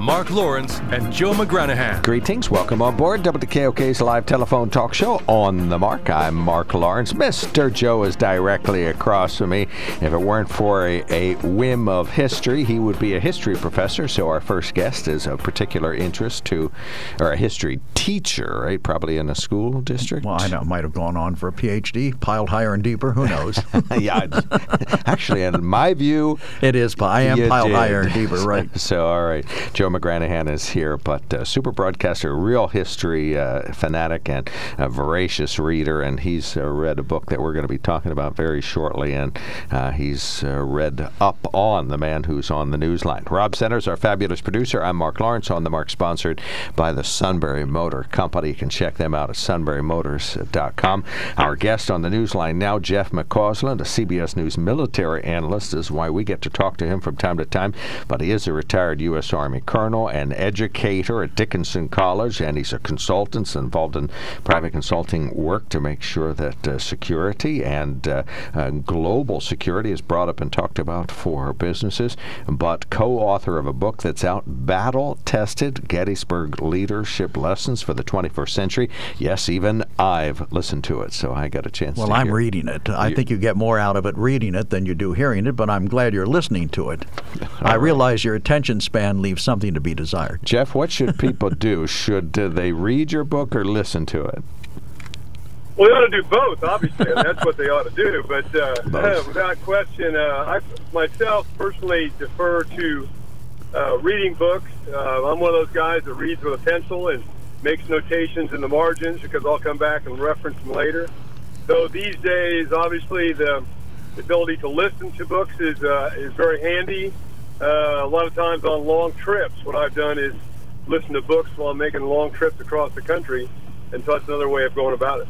Mark Lawrence, and Joe McGranahan. Greetings. Welcome on board WKOK's live telephone talk show on the mark. I'm Mark Lawrence. Mr. Joe is directly across from me. If it weren't for a, a whim of history, he would be a history professor. So our first guest is of particular interest to, or a history teacher, right? Probably in a school district. Well, I know, might have gone on for a PhD, piled higher and deeper. Who knows? yeah, actually, in my view, it is. I am piled did. higher and deeper, right? so, all right, Joe. Joe McGranahan is here, but uh, super broadcaster, real history uh, fanatic, and a voracious reader. And he's uh, read a book that we're going to be talking about very shortly. And uh, he's uh, read up on the man who's on the newsline. Rob Centers, our fabulous producer. I'm Mark Lawrence on the Mark, sponsored by the Sunbury Motor Company. You can check them out at sunburymotors.com. Our guest on the newsline now, Jeff McCausland, a CBS News military analyst, is why we get to talk to him from time to time. But he is a retired U.S. Army colonel and educator at Dickinson College, and he's a consultant involved in private consulting work to make sure that uh, security and uh, uh, global security is brought up and talked about for businesses. But co author of a book that's out, Battle Tested Gettysburg Leadership Lessons for the 21st Century. Yes, even I've listened to it, so I got a chance to well, I'm reading it. I you, think you get more out of it reading it than you do hearing it, but I'm glad you're listening to it. I right. realize your attention span leaves something something to be desired. Jeff, what should people do? Should uh, they read your book or listen to it? Well, they ought to do both, obviously. that's what they ought to do. But uh, without question, uh, I myself personally defer to uh, reading books. Uh, I'm one of those guys that reads with a pencil and makes notations in the margins because I'll come back and reference them later. So these days, obviously, the ability to listen to books is uh, is very handy. Uh, a lot of times on long trips, what I've done is listen to books while I'm making long trips across the country, and so that's another way of going about it.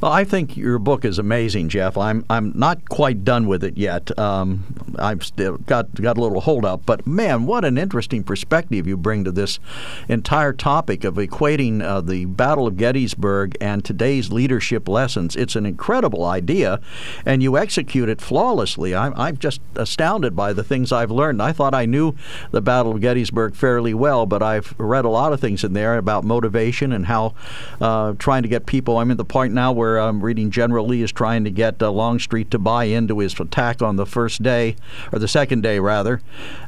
Well, I think your book is amazing, Jeff. I'm I'm not quite done with it yet. Um, I've still got got a little hold up, but man, what an interesting perspective you bring to this entire topic of equating uh, the Battle of Gettysburg and today's leadership lessons. It's an incredible idea, and you execute it flawlessly. I'm I'm just astounded by the things I've learned. I thought I knew the Battle of Gettysburg fairly well, but I've read a lot of things in there about motivation and how uh, trying to get people. I'm at the point now where where I'm reading General Lee is trying to get uh, Longstreet to buy into his attack on the first day, or the second day rather.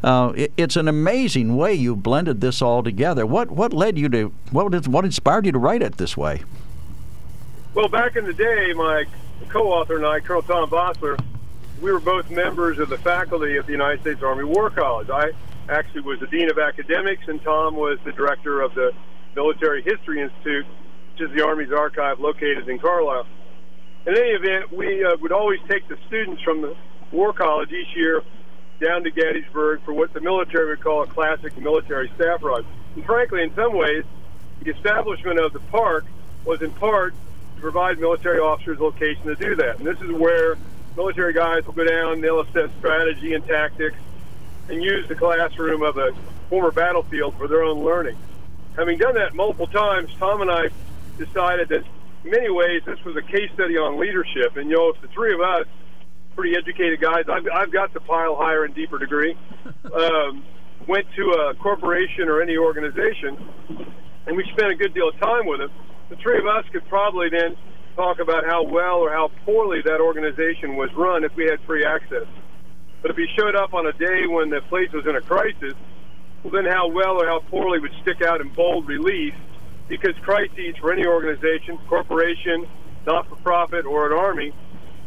Uh, it, it's an amazing way you blended this all together. What what led you to what what inspired you to write it this way? Well, back in the day, my co-author and I, Colonel Tom Vossler, we were both members of the faculty of the United States Army War College. I actually was the dean of academics, and Tom was the director of the Military History Institute is the Army's archive located in Carlisle. In any event, we uh, would always take the students from the War College each year down to Gettysburg for what the military would call a classic military staff ride. And frankly, in some ways, the establishment of the park was in part to provide military officers a location to do that. And this is where military guys will go down, they'll assess strategy and tactics, and use the classroom of a former battlefield for their own learning. Having done that multiple times, Tom and I decided that in many ways this was a case study on leadership. And, you know, if the three of us, pretty educated guys, I've, I've got the pile higher and deeper degree, um, went to a corporation or any organization and we spent a good deal of time with them, the three of us could probably then talk about how well or how poorly that organization was run if we had free access. But if he showed up on a day when the place was in a crisis, well, then how well or how poorly would stick out in bold relief because crises for any organization, corporation, not for profit, or an army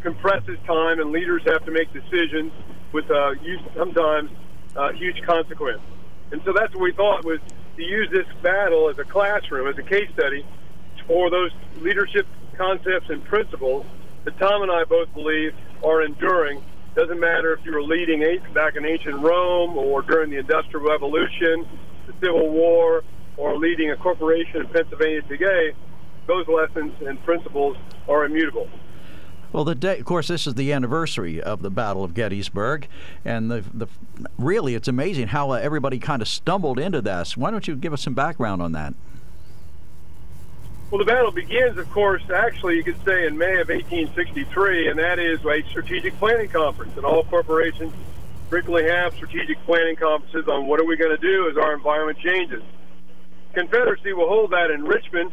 compresses time, and leaders have to make decisions with uh, sometimes uh, huge consequence. And so that's what we thought was to use this battle as a classroom, as a case study, for those leadership concepts and principles that Tom and I both believe are enduring. Doesn't matter if you were leading back in ancient Rome or during the Industrial Revolution, the Civil War, or leading a corporation in Pennsylvania today, those lessons and principles are immutable. Well, the day, of course, this is the anniversary of the Battle of Gettysburg, and the, the really, it's amazing how uh, everybody kind of stumbled into this. Why don't you give us some background on that? Well, the battle begins, of course, actually, you could say in May of 1863, and that is a strategic planning conference. And all corporations frequently have strategic planning conferences on what are we going to do as our environment changes. Confederacy will hold that in Richmond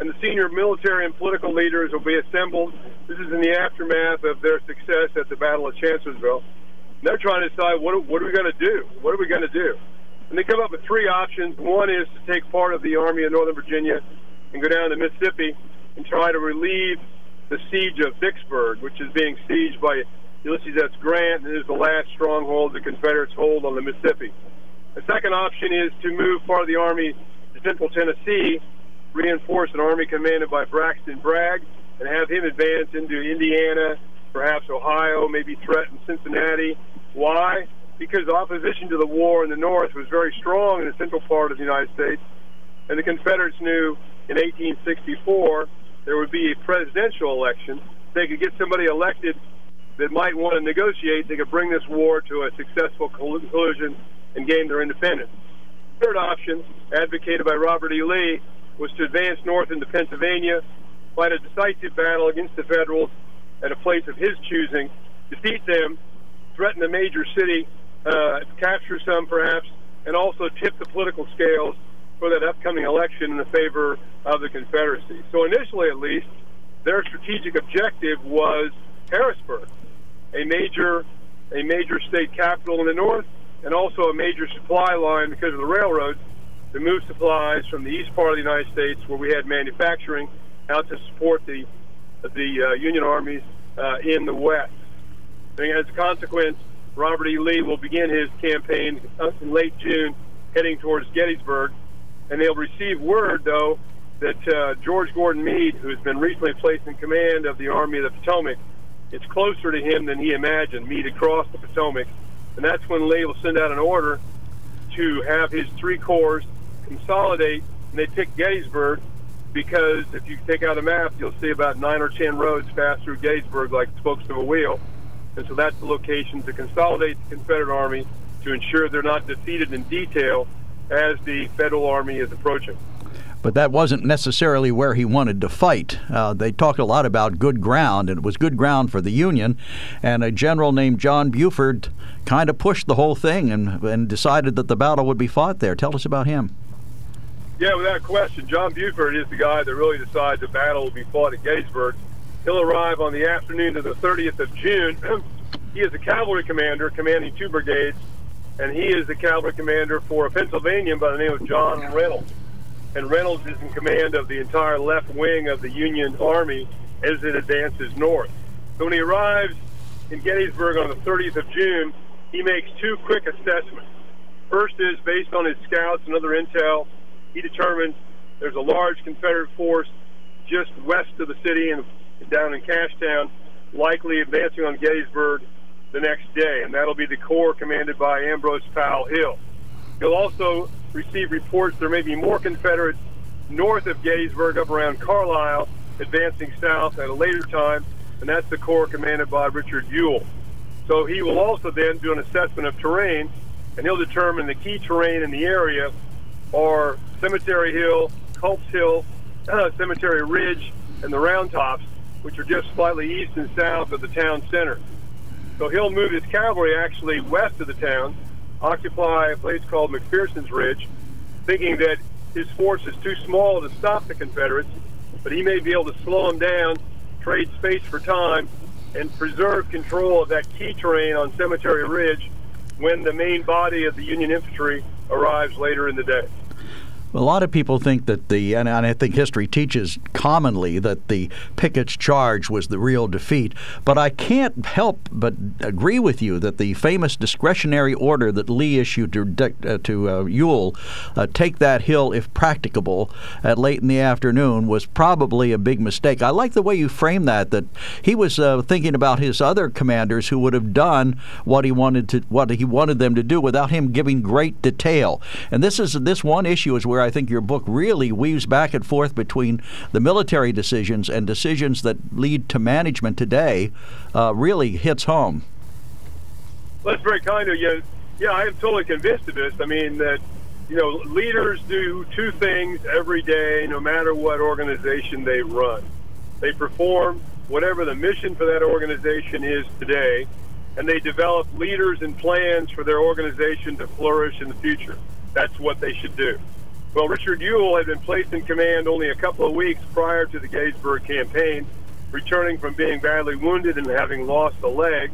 and the senior military and political leaders will be assembled. This is in the aftermath of their success at the Battle of Chancellorsville. And they're trying to decide what, what are we going to do? What are we going to do? And they come up with three options. One is to take part of the Army of Northern Virginia and go down to Mississippi and try to relieve the siege of Vicksburg, which is being sieged by Ulysses S. Grant, and is the last stronghold the Confederates hold on the Mississippi. The second option is to move part of the Army central Tennessee reinforce an army commanded by Braxton Bragg and have him advance into Indiana, perhaps Ohio, maybe threaten Cincinnati. Why? Because opposition to the war in the North was very strong in the central part of the United States, and the Confederates knew in 1864 there would be a presidential election. They could get somebody elected that might want to negotiate. They could bring this war to a successful conclusion and gain their independence. Third option, advocated by Robert E. Lee, was to advance north into Pennsylvania, fight a decisive battle against the Federals at a place of his choosing, defeat them, threaten a major city, uh, capture some perhaps, and also tip the political scales for that upcoming election in the favor of the Confederacy. So initially, at least, their strategic objective was Harrisburg, a major, a major state capital in the north, and also a major supply line because of the railroads to move supplies from the east part of the United States, where we had manufacturing, out to support the the uh, Union armies uh, in the west. And as a consequence, Robert E. Lee will begin his campaign in late June, heading towards Gettysburg, and they'll receive word, though, that uh, George Gordon Meade, who has been recently placed in command of the Army of the Potomac, it's closer to him than he imagined. Meade across the Potomac, and that's when Lee will send out an order to have his three corps consolidate, and they pick Gettysburg because if you take out a map, you'll see about nine or ten roads pass through Gettysburg like spokes of a wheel. And so that's the location to consolidate the Confederate Army to ensure they're not defeated in detail as the Federal Army is approaching. But that wasn't necessarily where he wanted to fight. Uh, they talked a lot about good ground, and it was good ground for the Union. And a general named John Buford kind of pushed the whole thing and, and decided that the battle would be fought there. Tell us about him. Yeah, without question, John Buford is the guy that really decides the battle will be fought at Gettysburg. He'll arrive on the afternoon of the 30th of June. he is a cavalry commander commanding two brigades, and he is the cavalry commander for a Pennsylvanian by the name of John Reynolds. And Reynolds is in command of the entire left wing of the Union Army as it advances north. So when he arrives in Gettysburg on the 30th of June, he makes two quick assessments. First is based on his scouts and other intel he determines there's a large Confederate force just west of the city and down in Cashtown, likely advancing on Gettysburg the next day, and that'll be the corps commanded by Ambrose Powell Hill. He'll also receive reports there may be more Confederates north of Gettysburg, up around Carlisle, advancing south at a later time, and that's the corps commanded by Richard Ewell. So he will also then do an assessment of terrain, and he'll determine the key terrain in the area are Cemetery Hill, Culp's Hill, Cemetery Ridge, and the Round Tops, which are just slightly east and south of the town center. So he'll move his cavalry actually west of the town, occupy a place called McPherson's Ridge, thinking that his force is too small to stop the Confederates, but he may be able to slow them down, trade space for time, and preserve control of that key terrain on Cemetery Ridge when the main body of the Union infantry arrives later in the day. A lot of people think that the, and I think history teaches commonly that the Pickett's charge was the real defeat. But I can't help but agree with you that the famous discretionary order that Lee issued to, uh, to uh, Ewell, uh, take that hill if practicable, at late in the afternoon, was probably a big mistake. I like the way you frame that. That he was uh, thinking about his other commanders who would have done what he wanted to, what he wanted them to do, without him giving great detail. And this is this one issue is where where I think your book really weaves back and forth between the military decisions and decisions that lead to management today, uh, really hits home. Well, that's very kind of you. Yeah, I am totally convinced of this. I mean, that, you know, leaders do two things every day, no matter what organization they run. They perform whatever the mission for that organization is today, and they develop leaders and plans for their organization to flourish in the future. That's what they should do. Well, Richard Ewell had been placed in command only a couple of weeks prior to the Gettysburg campaign, returning from being badly wounded and having lost a leg.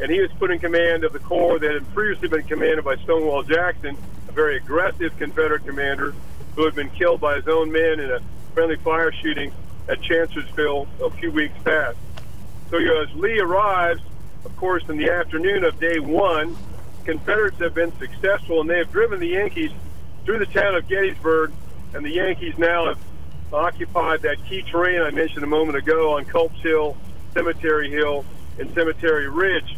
And he was put in command of the corps that had previously been commanded by Stonewall Jackson, a very aggressive Confederate commander who had been killed by his own men in a friendly fire shooting at Chancellorsville a few weeks past. So as Lee arrives, of course, in the afternoon of day one, Confederates have been successful and they have driven the Yankees through the town of Gettysburg, and the Yankees now have occupied that key terrain I mentioned a moment ago on Culp's Hill, Cemetery Hill, and Cemetery Ridge.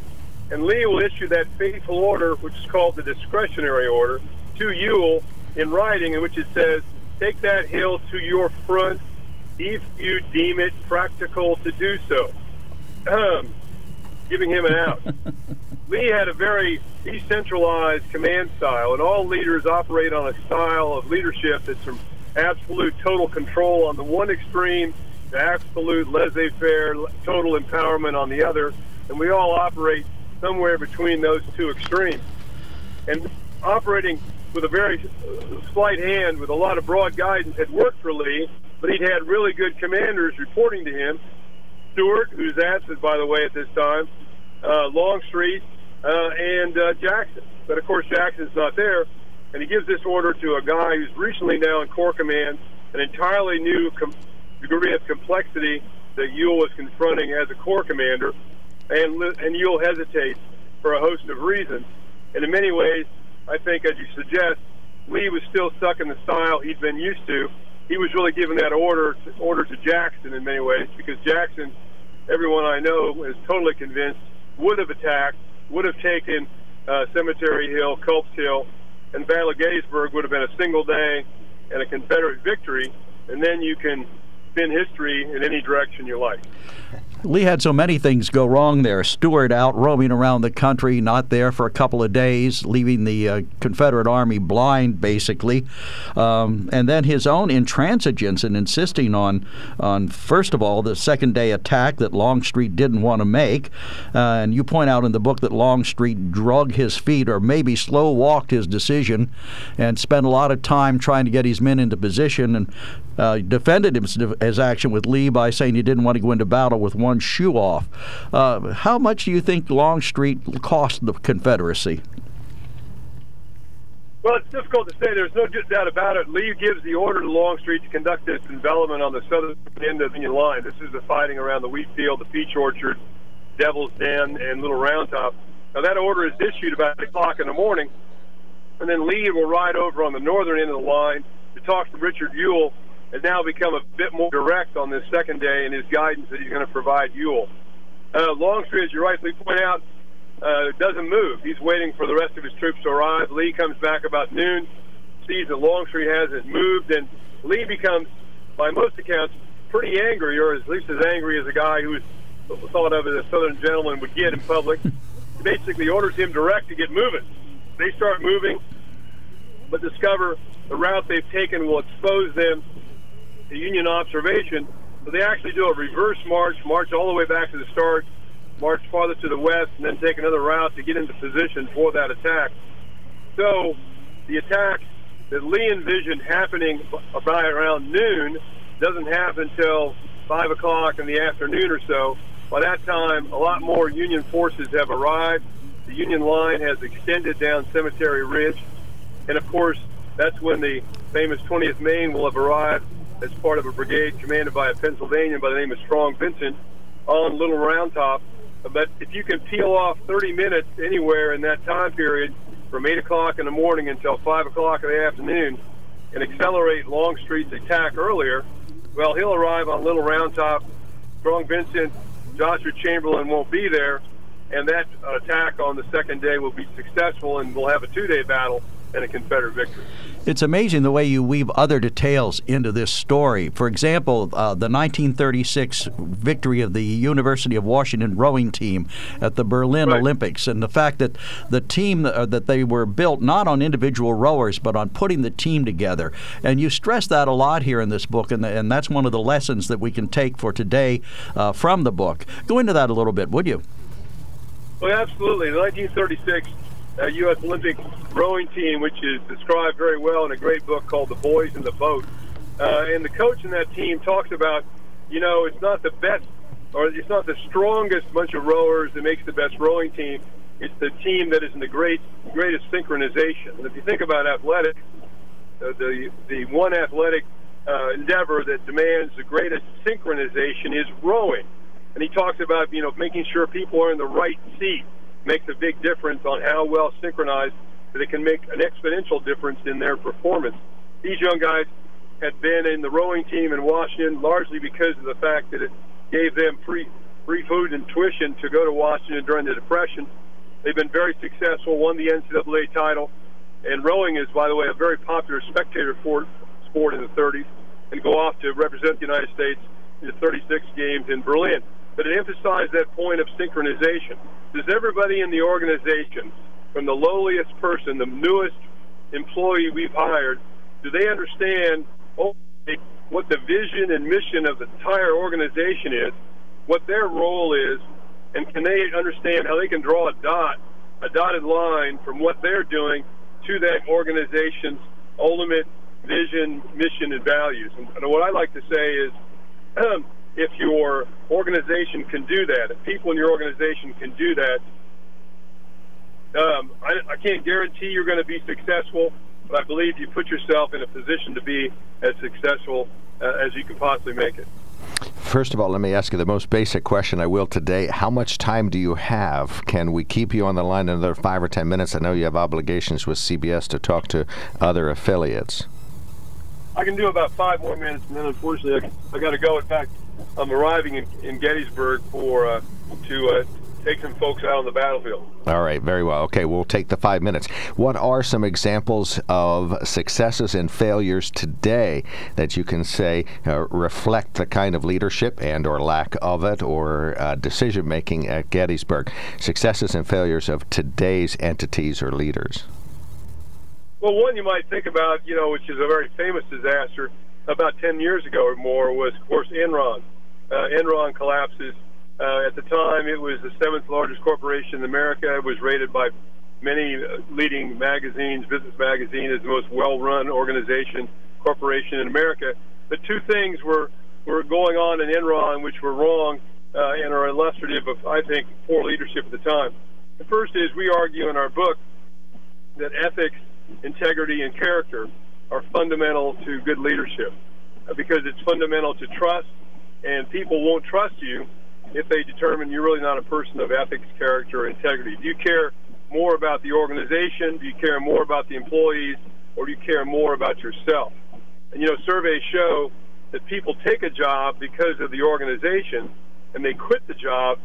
And Lee will issue that fateful order, which is called the discretionary order, to Ewell in writing, in which it says, Take that hill to your front if you deem it practical to do so. Um, giving him an out. Lee had a very decentralized command style, and all leaders operate on a style of leadership that's from absolute total control on the one extreme to absolute laissez faire, total empowerment on the other. And we all operate somewhere between those two extremes. And operating with a very slight hand, with a lot of broad guidance, had worked for Lee, but he'd had really good commanders reporting to him. Stuart, who's absent, by the way, at this time, uh, Longstreet, uh, and uh, Jackson. But of course, Jackson's not there, and he gives this order to a guy who's recently now in Corps Command, an entirely new com- degree of complexity that Ewell was confronting as a Corps Commander, and and Ewell hesitates for a host of reasons. And in many ways, I think, as you suggest, Lee was still stuck in the style he'd been used to. He was really giving that order to, order to Jackson in many ways because Jackson, everyone I know is totally convinced, would have attacked would have taken uh, Cemetery Hill, Culp's Hill, and Battle of Gettysburg would have been a single day and a Confederate victory, and then you can spin history in any direction you like. Lee had so many things go wrong there. Stuart out roaming around the country, not there for a couple of days, leaving the uh, Confederate Army blind, basically. Um, and then his own intransigence in insisting on, on, first of all, the second day attack that Longstreet didn't want to make. Uh, and you point out in the book that Longstreet drug his feet or maybe slow walked his decision and spent a lot of time trying to get his men into position and uh, defended his, his, action with Lee by saying he didn't want to go into battle with one shoe off. Uh, how much do you think Longstreet cost the Confederacy? Well, it's difficult to say. There's no doubt about it. Lee gives the order to Longstreet to conduct this development on the southern end of the Union line. This is the fighting around the wheat field, the peach orchard, Devil's Den, and Little Round Top. Now, that order is issued about 8 o'clock in the morning, and then Lee will ride over on the northern end of the line to talk to Richard Ewell has now become a bit more direct on this second day in his guidance that he's going to provide Ewell. Uh, Longstreet, as you rightly point out, uh, doesn't move. He's waiting for the rest of his troops to arrive. Lee comes back about noon, sees that Longstreet hasn't moved, and Lee becomes, by most accounts, pretty angry, or at least as angry as a guy who's thought of as a Southern gentleman would get in public. He basically orders him direct to get moving. They start moving, but discover the route they've taken will expose them the Union observation. So they actually do a reverse march, march all the way back to the start, march farther to the west, and then take another route to get into position for that attack. So the attack that Lee envisioned happening by around noon doesn't happen until 5 o'clock in the afternoon or so. By that time, a lot more Union forces have arrived. The Union line has extended down Cemetery Ridge. And of course, that's when the famous 20th Maine will have arrived as part of a brigade commanded by a Pennsylvanian by the name of Strong Vincent on Little Round Top. But if you can peel off 30 minutes anywhere in that time period, from 8 o'clock in the morning until 5 o'clock in the afternoon, and accelerate Longstreet's attack earlier, well, he'll arrive on Little Round Top. Strong Vincent, Joshua Chamberlain won't be there, and that attack on the second day will be successful, and we'll have a two-day battle and a Confederate victory. It's amazing the way you weave other details into this story. For example, uh, the 1936 victory of the University of Washington rowing team at the Berlin right. Olympics, and the fact that the team uh, that they were built not on individual rowers but on putting the team together. And you stress that a lot here in this book, and, and that's one of the lessons that we can take for today uh, from the book. Go into that a little bit, would you? Well, absolutely. The 1936 uh, U.S. Olympic rowing team, which is described very well in a great book called The Boys in the Boat. Uh, and the coach in that team talks about, you know, it's not the best or it's not the strongest bunch of rowers that makes the best rowing team. It's the team that is in the great greatest synchronization. And if you think about athletics, uh, the the one athletic uh, endeavor that demands the greatest synchronization is rowing. And he talks about you know making sure people are in the right seat makes a big difference on how well synchronized that it can make an exponential difference in their performance. These young guys had been in the rowing team in Washington largely because of the fact that it gave them free free food and tuition to go to Washington during the Depression. They've been very successful, won the NCAA title, and rowing is, by the way, a very popular spectator sport, sport in the 30s, and go off to represent the United States in the 36 games in Berlin but it emphasized that point of synchronization. Does everybody in the organization, from the lowliest person, the newest employee we've hired, do they understand what the vision and mission of the entire organization is, what their role is, and can they understand how they can draw a dot, a dotted line from what they're doing to that organization's ultimate vision, mission, and values? And what I like to say is, if your organization can do that, if people in your organization can do that, um, I, I can't guarantee you're going to be successful, but I believe you put yourself in a position to be as successful uh, as you can possibly make it. First of all, let me ask you the most basic question I will today. How much time do you have? Can we keep you on the line another five or ten minutes? I know you have obligations with CBS to talk to other affiliates. I can do about five more minutes, and then unfortunately I, I got to go. In fact, I'm arriving in, in Gettysburg for uh, to uh, take some folks out on the battlefield. All right, very well. Okay, we'll take the five minutes. What are some examples of successes and failures today that you can say uh, reflect the kind of leadership and or lack of it or uh, decision making at Gettysburg? Successes and failures of today's entities or leaders. Well, one you might think about, you know, which is a very famous disaster about 10 years ago or more, was, of course, Enron. Uh, Enron collapses. Uh, at the time, it was the seventh largest corporation in America. It was rated by many uh, leading magazines, Business Magazine, as the most well-run organization, corporation in America. But two things were were going on in Enron which were wrong and are illustrative of, I think, poor leadership at the time. The first is we argue in our book that ethics integrity, and character are fundamental to good leadership because it's fundamental to trust, and people won't trust you if they determine you're really not a person of ethics, character, or integrity. Do you care more about the organization? Do you care more about the employees? Or do you care more about yourself? And you know, surveys show that people take a job because of the organization and they quit the job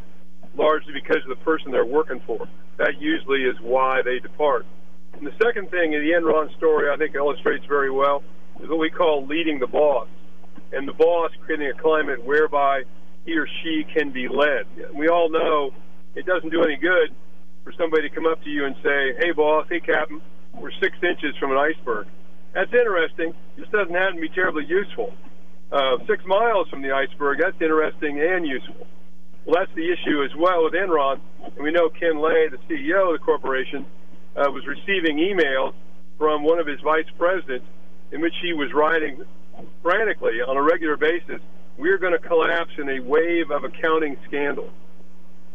largely because of the person they're working for. That usually is why they depart. And the second thing in the Enron story I think illustrates very well is what we call leading the boss. And the boss creating a climate whereby he or she can be led. We all know it doesn't do any good for somebody to come up to you and say, hey, boss, hey, captain, we're six inches from an iceberg. That's interesting. This doesn't happen to be terribly useful. Uh, six miles from the iceberg, that's interesting and useful. Well, that's the issue as well with Enron. And we know Ken Lay, the CEO of the corporation, uh, was receiving emails from one of his vice presidents in which he was writing frantically on a regular basis, we're going to collapse in a wave of accounting scandal.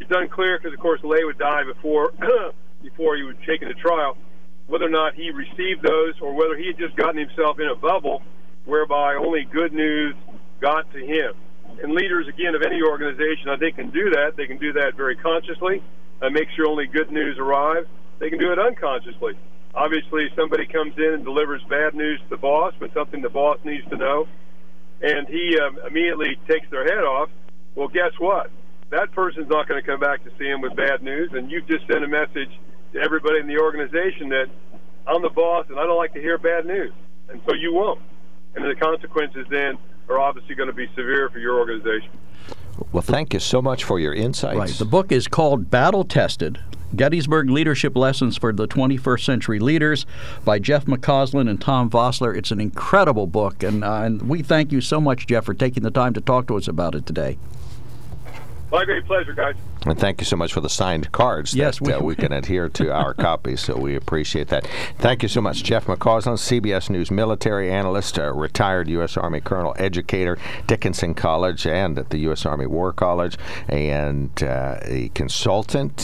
It's unclear because, of course, Lay would die before before he would take it to trial. whether or not he received those or whether he had just gotten himself in a bubble whereby only good news got to him. And leaders, again, of any organization, I think, can do that. They can do that very consciously and make sure only good news arrives. They can do it unconsciously. Obviously, somebody comes in and delivers bad news to the boss, but something the boss needs to know, and he um, immediately takes their head off. Well, guess what? That person's not going to come back to see him with bad news, and you've just sent a message to everybody in the organization that I'm the boss and I don't like to hear bad news, and so you won't. And the consequences then are obviously going to be severe for your organization. Well, thank you so much for your insights. Right. The book is called Battle Tested Gettysburg Leadership Lessons for the 21st Century Leaders by Jeff McCausland and Tom Vossler. It's an incredible book, and, uh, and we thank you so much, Jeff, for taking the time to talk to us about it today. My great pleasure, guys. And thank you so much for the signed cards yes, that we, uh, we can adhere to our copies, so we appreciate that. Thank you so much, Jeff McCausland, CBS News military analyst, uh, retired U.S. Army colonel, educator, Dickinson College, and at the U.S. Army War College, and uh, a consultant.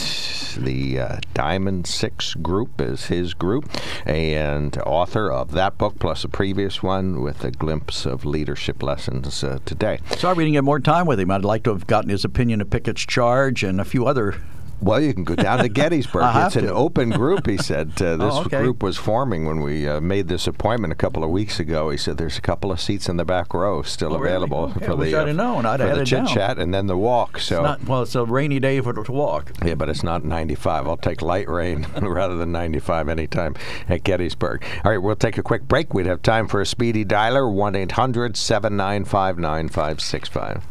The uh, Diamond Six Group is his group, and author of that book plus a previous one with a glimpse of leadership lessons uh, today. Sorry we didn't get more time with him. I'd like to have gotten his opinion of Pickett's charge and a few other well, you can go down to Gettysburg. it's an to. open group, he said. Uh, this oh, okay. group was forming when we uh, made this appointment a couple of weeks ago. He said there's a couple of seats in the back row still oh, available really? okay, for the, uh, known. I'd for the chit chat and then the walk. So It's not, well, it's a rainy day for to walk. yeah, but it's not 95. I'll take light rain rather than 95 anytime at Gettysburg. All right, we'll take a quick break. We'd have time for a speedy dialer 1 800 795 9565.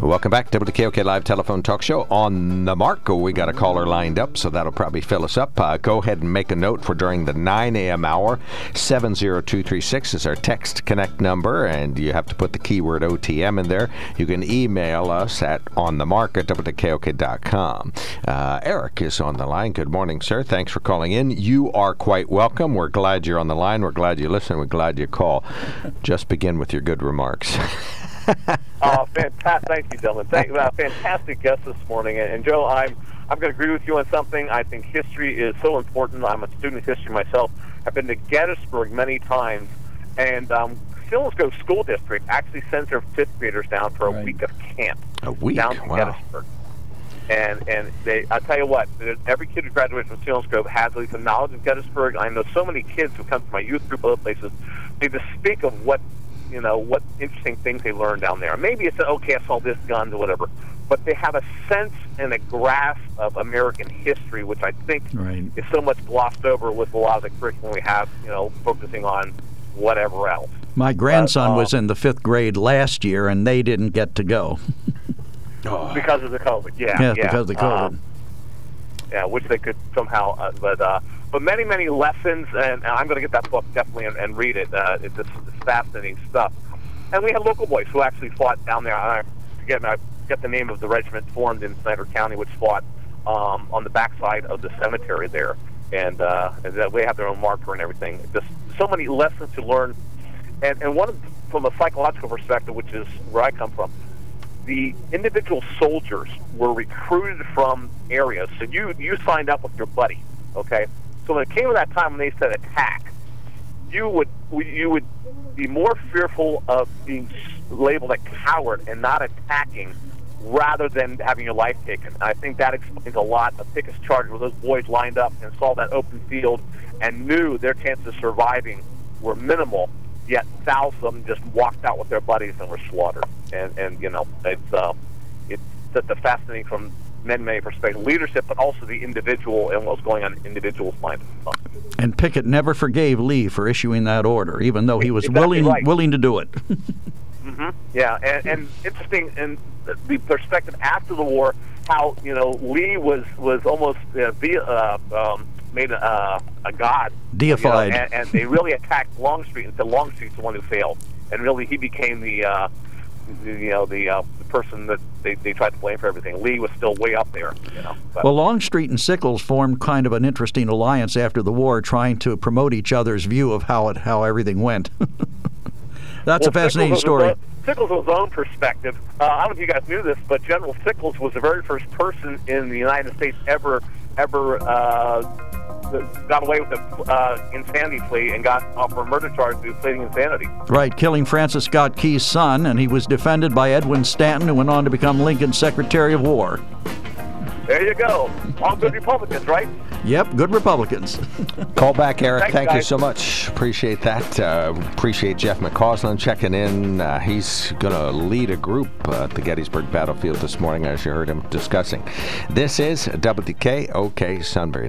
Welcome back WKOK Live Telephone Talk Show on the mark. We got a caller lined up, so that'll probably fill us up. Uh, go ahead and make a note for during the 9 a.m. hour. 70236 is our text connect number, and you have to put the keyword OTM in there. You can email us at onthemark at WKOK.com. Uh, Eric is on the line. Good morning, sir. Thanks for calling in. You are quite welcome. We're glad you're on the line. We're glad you listen. We're glad you call. Just begin with your good remarks. oh, fantastic! Thank you, Dylan. Thank uh, fantastic guest this morning. And, and Joe, I'm I'm going to agree with you on something. I think history is so important. I'm a student of history myself. I've been to Gettysburg many times, and um, Selinsgrove School District actually sends their fifth graders down for a Right. week of camp A week? down to Wow. Gettysburg. And and they, I tell you what, every kid who graduates from Selinsgrove has at least a knowledge of Gettysburg. I know so many kids who come to my youth group, other places, they just speak of what you know what interesting things they learn down there. Maybe it's okay, I saw this gun or whatever, but they have a sense and a grasp of American history, which I think Right. is so much glossed over with a lot of the curriculum we have. You know, focusing on whatever else. My grandson uh, was in the fifth grade last year, and they didn't get to go. because of the COVID. Yeah, Yeah, yeah. because of the COVID. Um, yeah, which they could somehow, uh, but uh, but many many lessons, and, I'm going to get that book definitely and, and read it. Uh, it's, just, it's fascinating stuff. And we had local boys who actually fought down there. I forget I forget the name of the regiment formed in Snyder County, which fought um, on the backside of the cemetery there, and, uh, that they have their own marker and everything. Just so many lessons to learn, and and one from a psychological perspective, which is where I come from the individual soldiers were recruited from areas. So you you signed up with your buddy, okay? So when it came to that time when they said attack, you would you would be more fearful of being labeled a coward and not attacking rather than having your life taken. And I think that explains a lot of Pickett's charge where those boys lined up and saw that open field and knew their chances of surviving were minimal, yet thousands of them just walked out with their buddies and were slaughtered. And, and you know, it's, uh, it's the fascinating from many, may perspectives, leadership, but also the individual and what's going on in individuals' mind. And Pickett never forgave Lee for issuing that order, even though he was exactly willing right. willing to do it. mm-hmm. Yeah, and, and interesting in the perspective after the war, how you know Lee was was almost uh, via, uh, um, made a, uh, a god, deified, you know, and, and, they really attacked Longstreet and said Longstreet's the one who failed, and really he became the. Uh, you know the, uh, the person that they, they tried to blame for everything. Lee was still way up there. You know. But, well, Longstreet and Sickles formed kind of an interesting alliance after the war, trying to promote each other's view of how it how everything went. That's well, a fascinating Sickles story. Sickles' was his own perspective. Uh, I don't know if you guys knew this, but General Sickles was the very first person in the United States ever ever uh, got away with the uh, insanity plea and got off for a murder charge due to pleading insanity. Right, killing Francis Scott Key's son, and he was defended by Edwin Stanton, who went on to become Lincoln's Secretary of War. There you go. All good Republicans, right? Yep, good Republicans. Call back, Eric. Thanks, Thank guys. you so much. Appreciate that. Uh, appreciate Jeff McCausland checking in. Uh, he's going to lead a group uh, at the Gettysburg battlefield this morning, as you heard him discussing. This is WKOK Sunbury.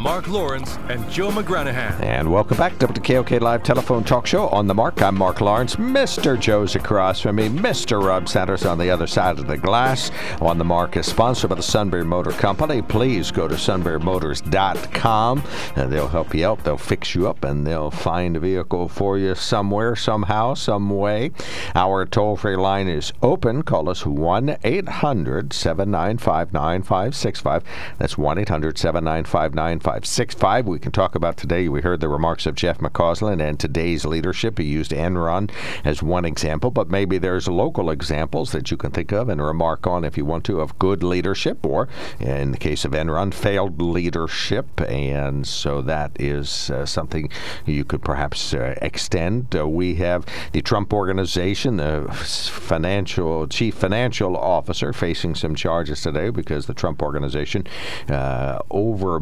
Mark Lawrence and Joe McGranahan. And welcome back to the KOK Live Telephone Talk Show on the Mark. I'm Mark Lawrence. Mr. Joe's across from me. Mr. Rob Sanders on the other side of the glass. On the Mark is sponsored by the Sunbury Motor Company. Please go to sunburymotors.com and they'll help you out. They'll fix you up and they'll find a vehicle for you somewhere, somehow, some way. Our toll free line is open. Call us 1 800 795 9565. That's 1 800 795 9565. We can talk about today. We heard the remarks of Jeff McCausland and today's leadership. He used Enron as one example, but maybe there's local examples that you can think of and remark on if you want to of good leadership, or in the case of Enron, failed leadership. And so that is uh, something you could perhaps uh, extend. Uh, we have the Trump Organization, the financial chief financial officer, facing some charges today because the Trump Organization uh, over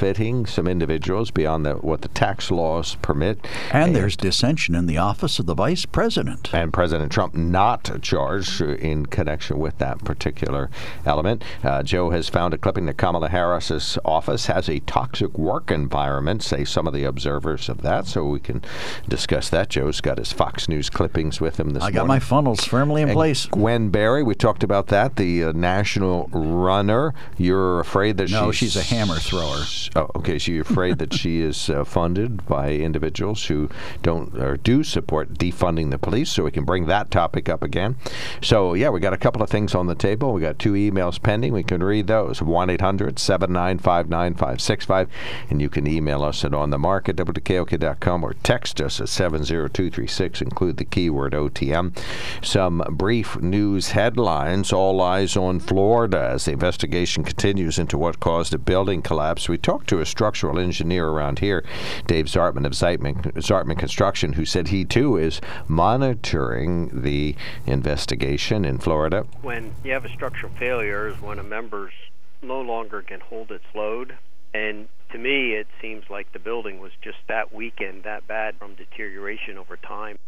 benefiting some individuals beyond the, what the tax laws permit. And there's dissension in the office of the vice president. And President Trump not charged in connection with that particular element. Uh, Joe has found a clipping that Kamala Harris's office has a toxic work environment, say some of the observers of that, so we can discuss that. Joe's got his Fox News clippings with him this I morning. got my funnels firmly in And place. Gwen Berry, we talked about that, the uh, national runner. You're afraid that No, she's, she's a hammer thrower. Oh, okay. So you're afraid that she is uh, funded by individuals who don't or do support defunding the police, so we can bring that topic up again. So yeah, we got a couple of things on the table. We got two emails pending. We can read those. One 9565 and you can email us at on the market wkok.com or text us at 70236. Include the keyword OTM. Some brief news headlines. All eyes on Florida as the investigation continues into what caused a building collapse. We talked to a structural engineer around here, Dave Zartman of Zartman, Zartman Construction, who said he too is monitoring the investigation in Florida. When you have a structural failure is when a member's no longer can hold its load. And to me, it seems like the building was just that weakened, that bad from deterioration over time.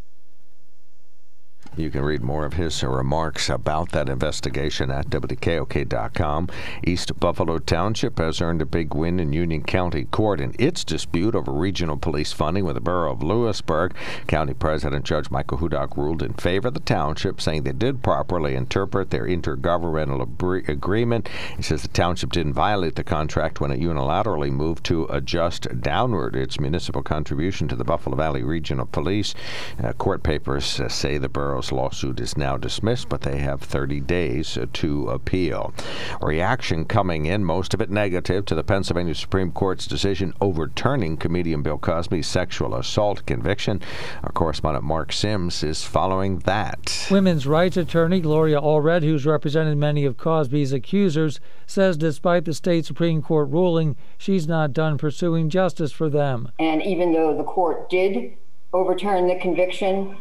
You can read more of his remarks about that investigation at WKOK.com. East Buffalo Township has earned a big win in Union County Court in its dispute over regional police funding with the borough of Lewisburg. County President Judge Michael Hudock ruled in favor of the township, saying they did properly interpret their intergovernmental ab- agreement. He says the township didn't violate the contract when it unilaterally moved to adjust downward its municipal contribution to the Buffalo Valley Regional Police. Uh, court papers uh, say the borough's Fellowes lawsuit is now dismissed, but they have 30 days uh, to appeal. Reaction coming in, most of it negative, to the Pennsylvania Supreme Court's decision overturning comedian Bill Cosby's sexual assault conviction. Our correspondent Mark Sims is following that. Women's rights attorney Gloria Allred, who's represented many of Cosby's accusers, says despite the state Supreme Court ruling, she's not done pursuing justice for them. And even though the court did overturn the conviction,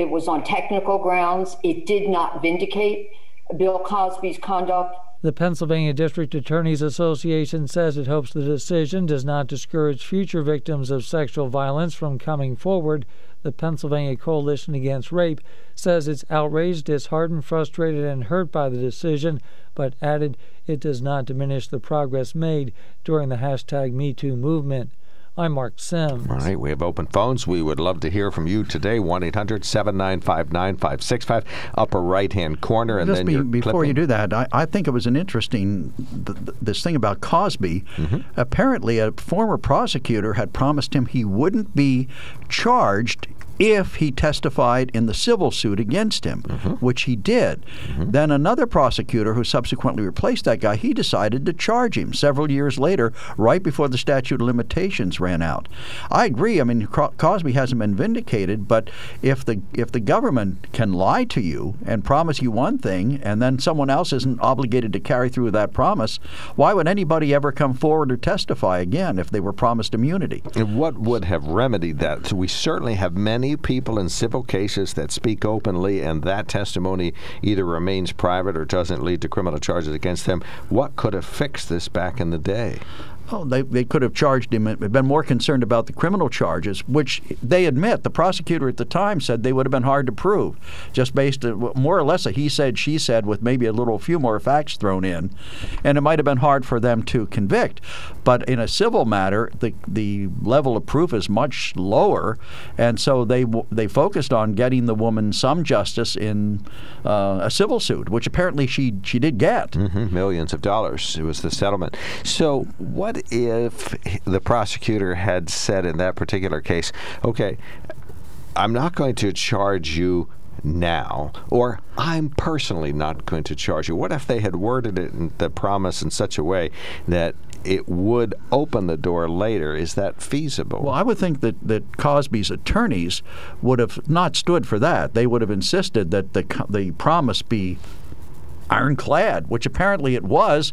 it was on technical grounds. It did not vindicate Bill Cosby's conduct. The Pennsylvania District Attorneys Association says it hopes the decision does not discourage future victims of sexual violence from coming forward. The Pennsylvania Coalition Against Rape says it's outraged, disheartened, frustrated, and hurt by the decision, but added it does not diminish the progress made during the hashtag MeToo movement. I'm Mark Sims. All right, we have open phones. We would love to hear from you today. 1 800 795 9565, upper right hand corner. And Just then be, before clipping. you do that, I, I think it was an interesting th- th- this thing about Cosby. Mm-hmm. Apparently, a former prosecutor had promised him he wouldn't be charged if he testified in the civil suit against him, Mm-hmm. which he did. Then another prosecutor who subsequently replaced that guy, he decided to charge him several years later, right before the statute of limitations ran out. I agree. I mean, Cosby hasn't been vindicated, but if the if the government can lie to you and promise you one thing, and then someone else isn't obligated to carry through that promise, why would anybody ever come forward or testify again if they were promised immunity? And what would have remedied that? So we certainly have many people in civil cases that speak openly, and that testimony either remains private or doesn't lead to criminal charges against them. What could have fixed this back in the day? Oh, they, they could have charged him, been more concerned about the criminal charges, which they admit. The prosecutor at the time said they would have been hard to prove, just based on more or less a he said, she said, with maybe a little few more facts thrown in. And it might have been hard for them to convict. But in a civil matter, the, the level of proof is much lower, and so they, they focused on getting the woman some justice in uh, a civil suit, which apparently she, she did get. hmm millions of dollars. It was the settlement. So, what if the prosecutor had said in that particular case, okay, I'm not going to charge you now, or I'm personally not going to charge you? What if they had worded it in the promise in such a way that it would open the door later? Is that feasible? Well, I would think that, that Cosby's attorneys would have not stood for that. They would have insisted that the the promise be ironclad, which apparently it was.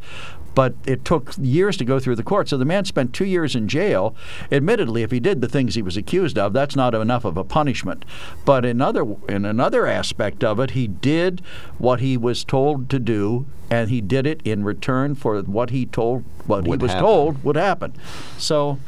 But it took years to go through the court. So the man spent two years in jail. Admittedly, if he did the things he was accused of, that's not enough of a punishment. But in other in another aspect of it, he did what he was told to do, and he did it in return for what he told what Would he was happen. told would happen. So.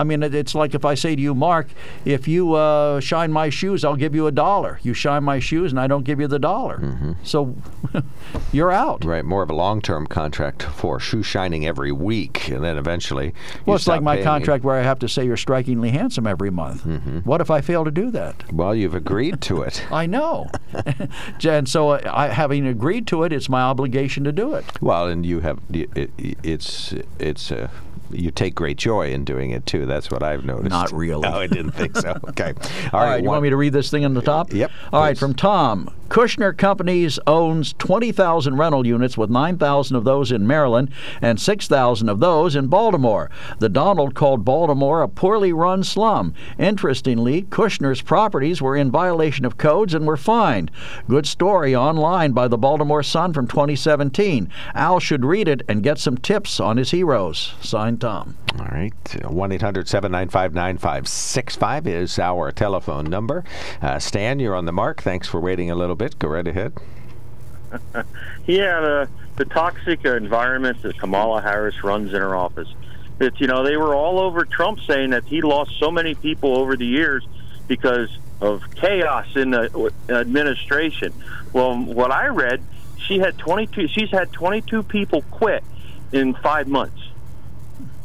I mean, it- it's like if I say to you, Mark, if you uh, shine my shoes, I'll give you a dollar. You shine my shoes, and I don't give you the dollar. So you're out. Right, more of a long-term contract for shoe shining every week, and then eventually. Well, it's like my paying contract where I have to say you're strikingly handsome every month. What if I fail to do that? Well, you've agreed to it. I know. and so, uh, I, having agreed to it, it's my obligation to do it. Well, and you have it, it, it's it's uh, you take great joy in doing it too. That's what I've noticed. Not really. No, I didn't think so. Okay. All right, you want me to read this thing on the top? Yep, All right, please. from Tom. Kushner Companies owns 20,000 rental units with 9,000 of those in Maryland and 6,000 of those in Baltimore. The Donald called Baltimore a poorly run slum. Interestingly, Kushner's properties were in violation of codes and were fined. Good story online by the Baltimore Sun from 2017. Al should read it and get some tips on his heroes. Signed Tom. All right. 1 800 795 9565 is our telephone number. Uh, Stan, you're on the mark. Thanks for waiting a little bit. Go right ahead. Yeah, the the toxic environment that Kamala Harris runs in her office. It's you know they were all over Trump saying that he lost so many people over the years because of chaos in the administration. Well, what I read, she had 22. She's had 22 people quit in five months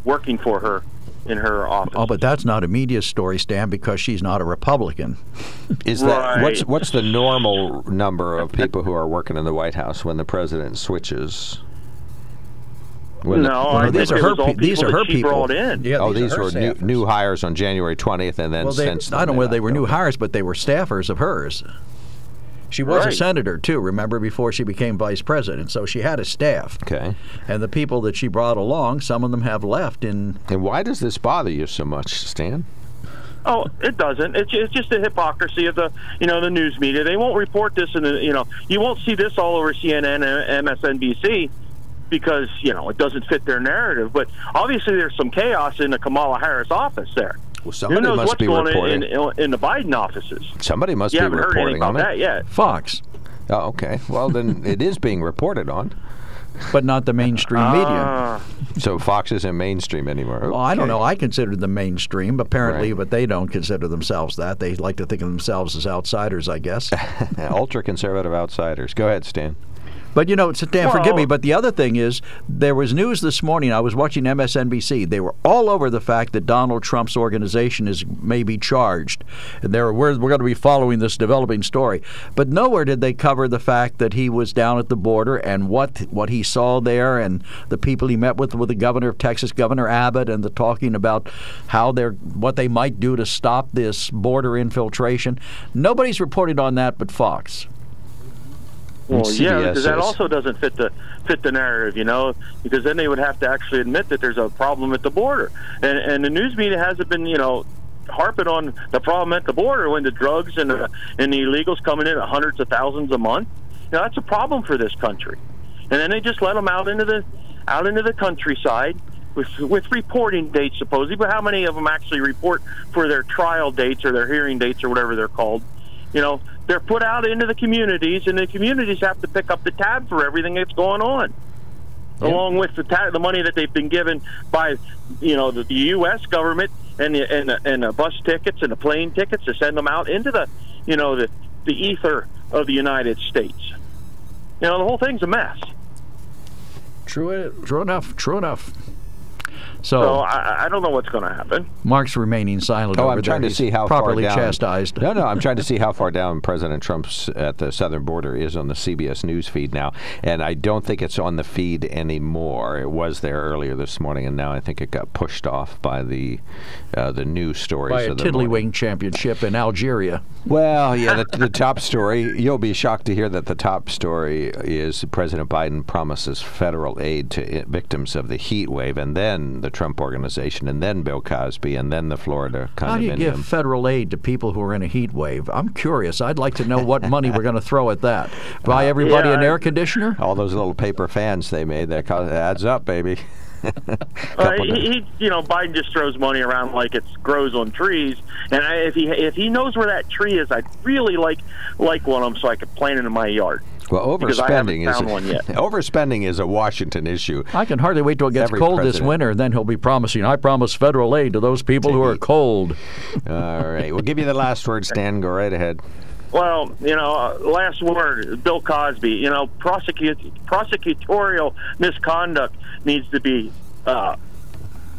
working for her in her office. Oh, but that's not a media story, Stan, because she's not a Republican. Is that Right. what's what's the normal number of people who are working in the White House when the president switches? When the- no, Well, I these think are her was all these people are that her she people. brought in. Yeah, oh, these are were new, new hires on January 20th, and then Well, they, since I don't know then whether they were new hires, but they were staffers of hers. She was a senator too. Remember before she became vice president, so she had a staff. Okay. And the people that she brought along, some of them have left in And why does this bother you so much, Stan? Oh, it doesn't. It's, it's just the hypocrisy of the, you know, the news media. They won't report this, and you know, you won't see this all over CNN and MSNBC because you know it doesn't fit their narrative. But obviously, there's some chaos in the Kamala Harris office there. Well, somebody must what's be going reporting. in, in, in the Biden offices? Somebody must You be haven't heard anything reporting on about it. that yet. Fox, Oh, okay. Well, then it is being reported on. but not the mainstream media. Ah. So Fox isn't mainstream anymore. Well, I don't know. I consider them mainstream, apparently, Right. but they don't consider themselves that. They like to think of themselves as outsiders, I guess. Ultra conservative outsiders. Go ahead, Stan. But you know, Dan, forgive me, but the other thing is, there was news this morning. I was watching MSNBC. They were all over the fact that Donald Trump's organization is may be charged, and they were we're, we're going to be following this developing story. But nowhere did they cover the fact that he was down at the border and what what he saw there, and the people he met with, with the governor of Texas, Governor Abbott, and the talking about how they're what they might do to stop this border infiltration. Nobody's reported on that but Fox. Well, yeah, because that also doesn't fit the fit the narrative, you know, because then they would have to actually admit that there's a problem at the border, and and the news media hasn't been, you know, harping on the problem at the border when the drugs and the and the illegals coming in at hundreds of thousands a month. You know, that's a problem for this country, and then they just let them out into the out into the countryside. With, with reporting dates supposedly, but how many of them actually report for their trial dates or their hearing dates or whatever they're called? You know they're put out into the communities and the communities have to pick up the tab for everything that's going on along with the ta- the money that they've been given by you know the, the US government and the, and the, and the bus tickets and the plane tickets to send them out into the you know the the ether of the United States you know the whole thing's a mess True, eh, true enough. True enough. So So, I, I don't know what's going to happen Mark's remaining silent. Oh, over I'm trying there. to see how properly far down. chastised. No, no, I'm trying to see how far down President Trump's at the southern border is on the CBS News feed now, and I don't think it's on the feed anymore. It was there earlier this morning, and now I think it got pushed off by the uh, the news stories by a of the morning. tiddlywink championship in Algeria. Well, yeah, the, the top story. You'll be shocked to hear that the top story is President Biden promises federal aid to victims of the heat wave, and then the Trump Organization, and then Bill Cosby, and then the Florida condominium. How do you give federal aid to people who are in a heat wave? I'm curious. I'd like to know what money we're going to throw at that. Buy everybody yeah, an I- air conditioner? all those little paper fans they made that co- adds up, baby. Uh, he, he, you know, Biden just throws money around like it grows on trees. And I, if he if he knows where that tree is, I'd really like like one of them so I could plant it in my yard. Well, Because I haven't overspending is one yet. overspending is a Washington issue. I can hardly wait till it gets Every cold this winter, and then he'll be promising, I promise federal aid to those people who are cold. All right, we'll give you the last word, Stan. Go right ahead. Well, you know, uh, last word, Bill Cosby. You know, prosecute, prosecutorial misconduct needs to be uh,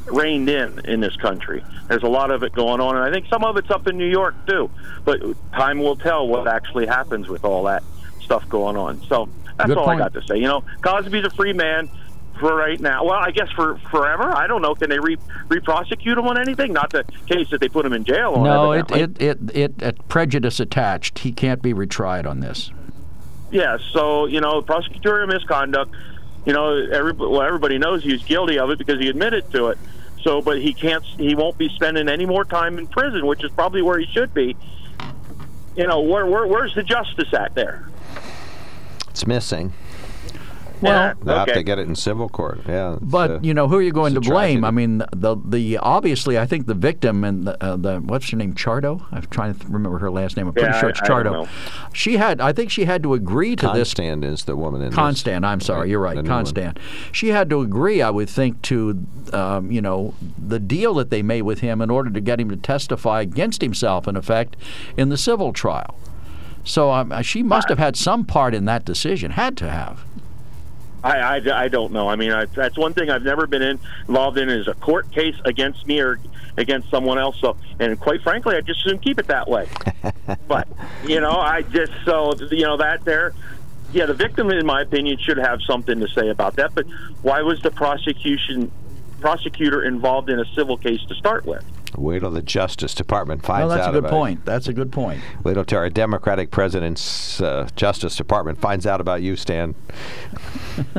reined in in this country. There's a lot of it going on, and I think some of it's up in New York too. But time will tell what actually happens with all that stuff going on. So that's Good all point. I got to say. You know, Cosby's a free man. For right now, well, I guess for forever. I don't know. Can they re re-prosecute him on anything? Not the case that they put him in jail on. No, it, it, it, it, it prejudice attached. He can't be retried on this. Yeah, so you know, prosecutorial misconduct. You know, every, well, everybody knows he's guilty of it because he admitted to it. So, but he can't. He won't be spending any more time in prison, which is probably where he should be. You know, where, where where's the justice at there? It's missing. Well, They'll have to get it in civil court. Yeah, But uh, you know who are you going to blame? tragedy. I mean, the the obviously, I think the victim and the, uh, the what's her name, Chardo. I'm trying to remember her last name. I'm pretty Yeah, sure it's I Chardo. know. She had, I think, she had to agree to this. Constand is the woman in this. Constand, I'm sorry, Right, you're right, the new one. Constand. She had to agree, I would think, to um, you know the deal that they made with him in order to get him to testify against himself, in effect, in the civil trial. So um, she must have had some part in that decision. Had to have. I, I, I don't know. I mean, I, that's one thing I've never been in, involved in is a court case against me or against someone else. So, and quite frankly, I just shouldn't keep it that way. but you know, I just so you know that there. Yeah, the victim, in my opinion, should have something to say about that. But why was the prosecution prosecutor involved in a civil case to start with? Wait till the Justice Department finds well, that's out a good point. That's a good point. Wait till our Democratic president's uh, Justice Department finds out about you, Stan.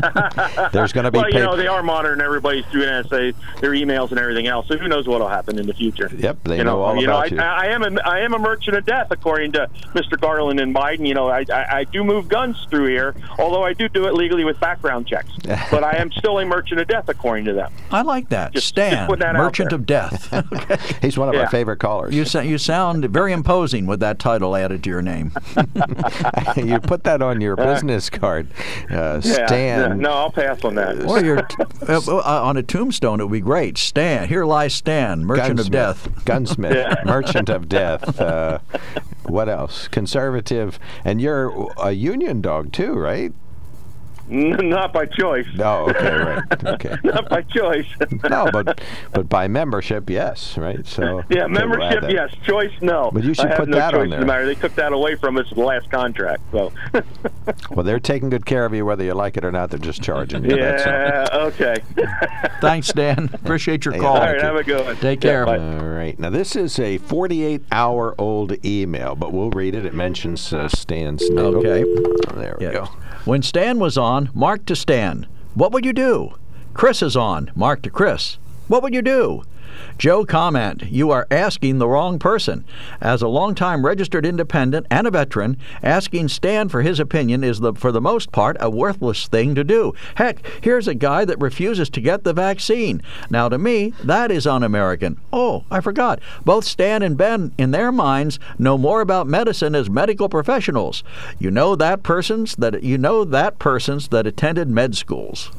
There's going to be. well, you know, they are monitoring everybody's through NSA, their emails and everything else. So who knows what will happen in the future? Yep, they you know, all you about know, you. I, I am a, I am a merchant of death, according to Mr. Garland and Biden. You know, I, I, I do move guns through here, although I do do it legally with background checks. but I am still a merchant of death, according to them. I like that. Just- Stan, just that Merchant of Death. okay. He's one of Yeah. our favorite callers. You, sa- you sound very imposing with that title added to your name. you put that on your business card, uh, Yeah, Stan. yeah, no, I'll pass on that. or your t- uh, uh, on a tombstone, it would be great. Stan, here lies Stan, Merchant of Death. Gunsmith, Yeah. merchant of death. Uh, what else? Conservative, and you're a union dog too, right? N- Not by choice. No, okay, right, okay. Not by choice. No, but but by membership, yes, right. So Yeah, okay, membership, yes. Choice, no. But you should I put no that on choice in there. the matter. They took that away from us in the last contract. So, Well, they're taking good care of you whether you like it or not. They're just charging you. yeah, okay. Thanks, Dan. Appreciate your call. All right, have a good one. Take care. bye. All right. Now, this is a 48 hour old email, but we'll read it. It mentions uh, Stan's name. Okay. Oh, there we Yeah. go. When Stan was on, Mark to Stan. What would you do? Chris is on, Mark to Chris. What would you do? Joe comment, you are asking the wrong person. As a longtime registered independent and a veteran, asking Stan for his opinion is the for the most part a worthless thing to do. Heck, here's a guy that refuses to get the vaccine. Now to me, that is un-American. Oh, I forgot. Both Stan and Ben in their minds know more about medicine as medical professionals. You know that persons that you know that persons that attended med schools.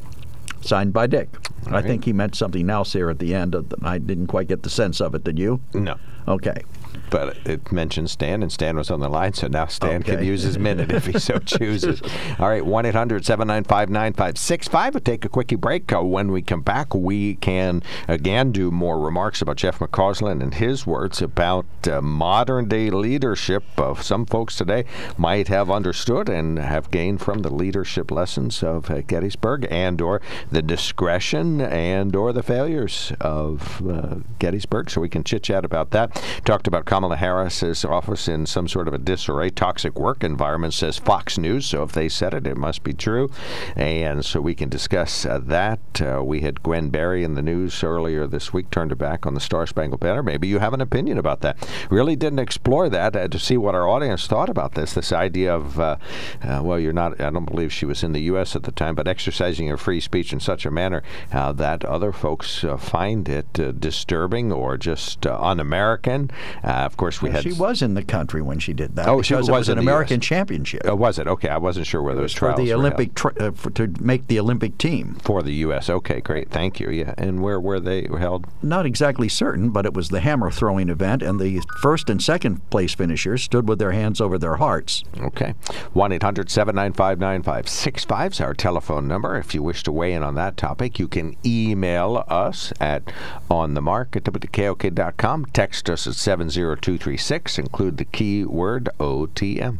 Signed by Dick. I right. think he meant something else here at the end. Uh, of the, I didn't quite get the sense of it. Did you? No. Okay. But it mentions Stan, and Stan was on the line, so now Stan can use his minute if he so chooses. All right, 1 800 795 9565. We'll take a quickie break. Uh, when we come back, we can again do more remarks about Jeff McCausland and his words about uh, modern day leadership. of some folks today might have understood and have gained from the leadership lessons of uh, Gettysburg and or the discretion and or the failures of uh, Gettysburg. So we can chit chat about that. Talked about Kamala Harris's office in some sort of a disarray, toxic work environment, says Fox News. So if they said it, it must be true. And so we can discuss uh, that. Uh, we had Gwen Berry in the news earlier this week, turned her back on the Star Spangled Banner. Maybe you have an opinion about that. Really didn't explore that uh, to see what our audience thought about this. This idea of, uh, uh, well, you're not, I don't believe she was in the U.S. at the time, but exercising your free speech in such a manner uh, that other folks find it disturbing or just uh, un-American. Of course, we had. She was in the country when she did that. Oh, she was was an American US. championship. Oh, was it? Okay, I wasn't sure whether those for trials the were Olympic tr- uh, for, to make the Olympic team. for the U.S. Okay, great, thank you. Yeah, and where were they held? Not exactly certain, but it was the hammer throwing event, and the first and second place finishers stood with their hands over their hearts. Okay. 1 800 795 9565 is our telephone number. If you wish to weigh in on that topic, you can email us at onthemark at WKOK.com. Text us at 70236. Include the keyword OTM.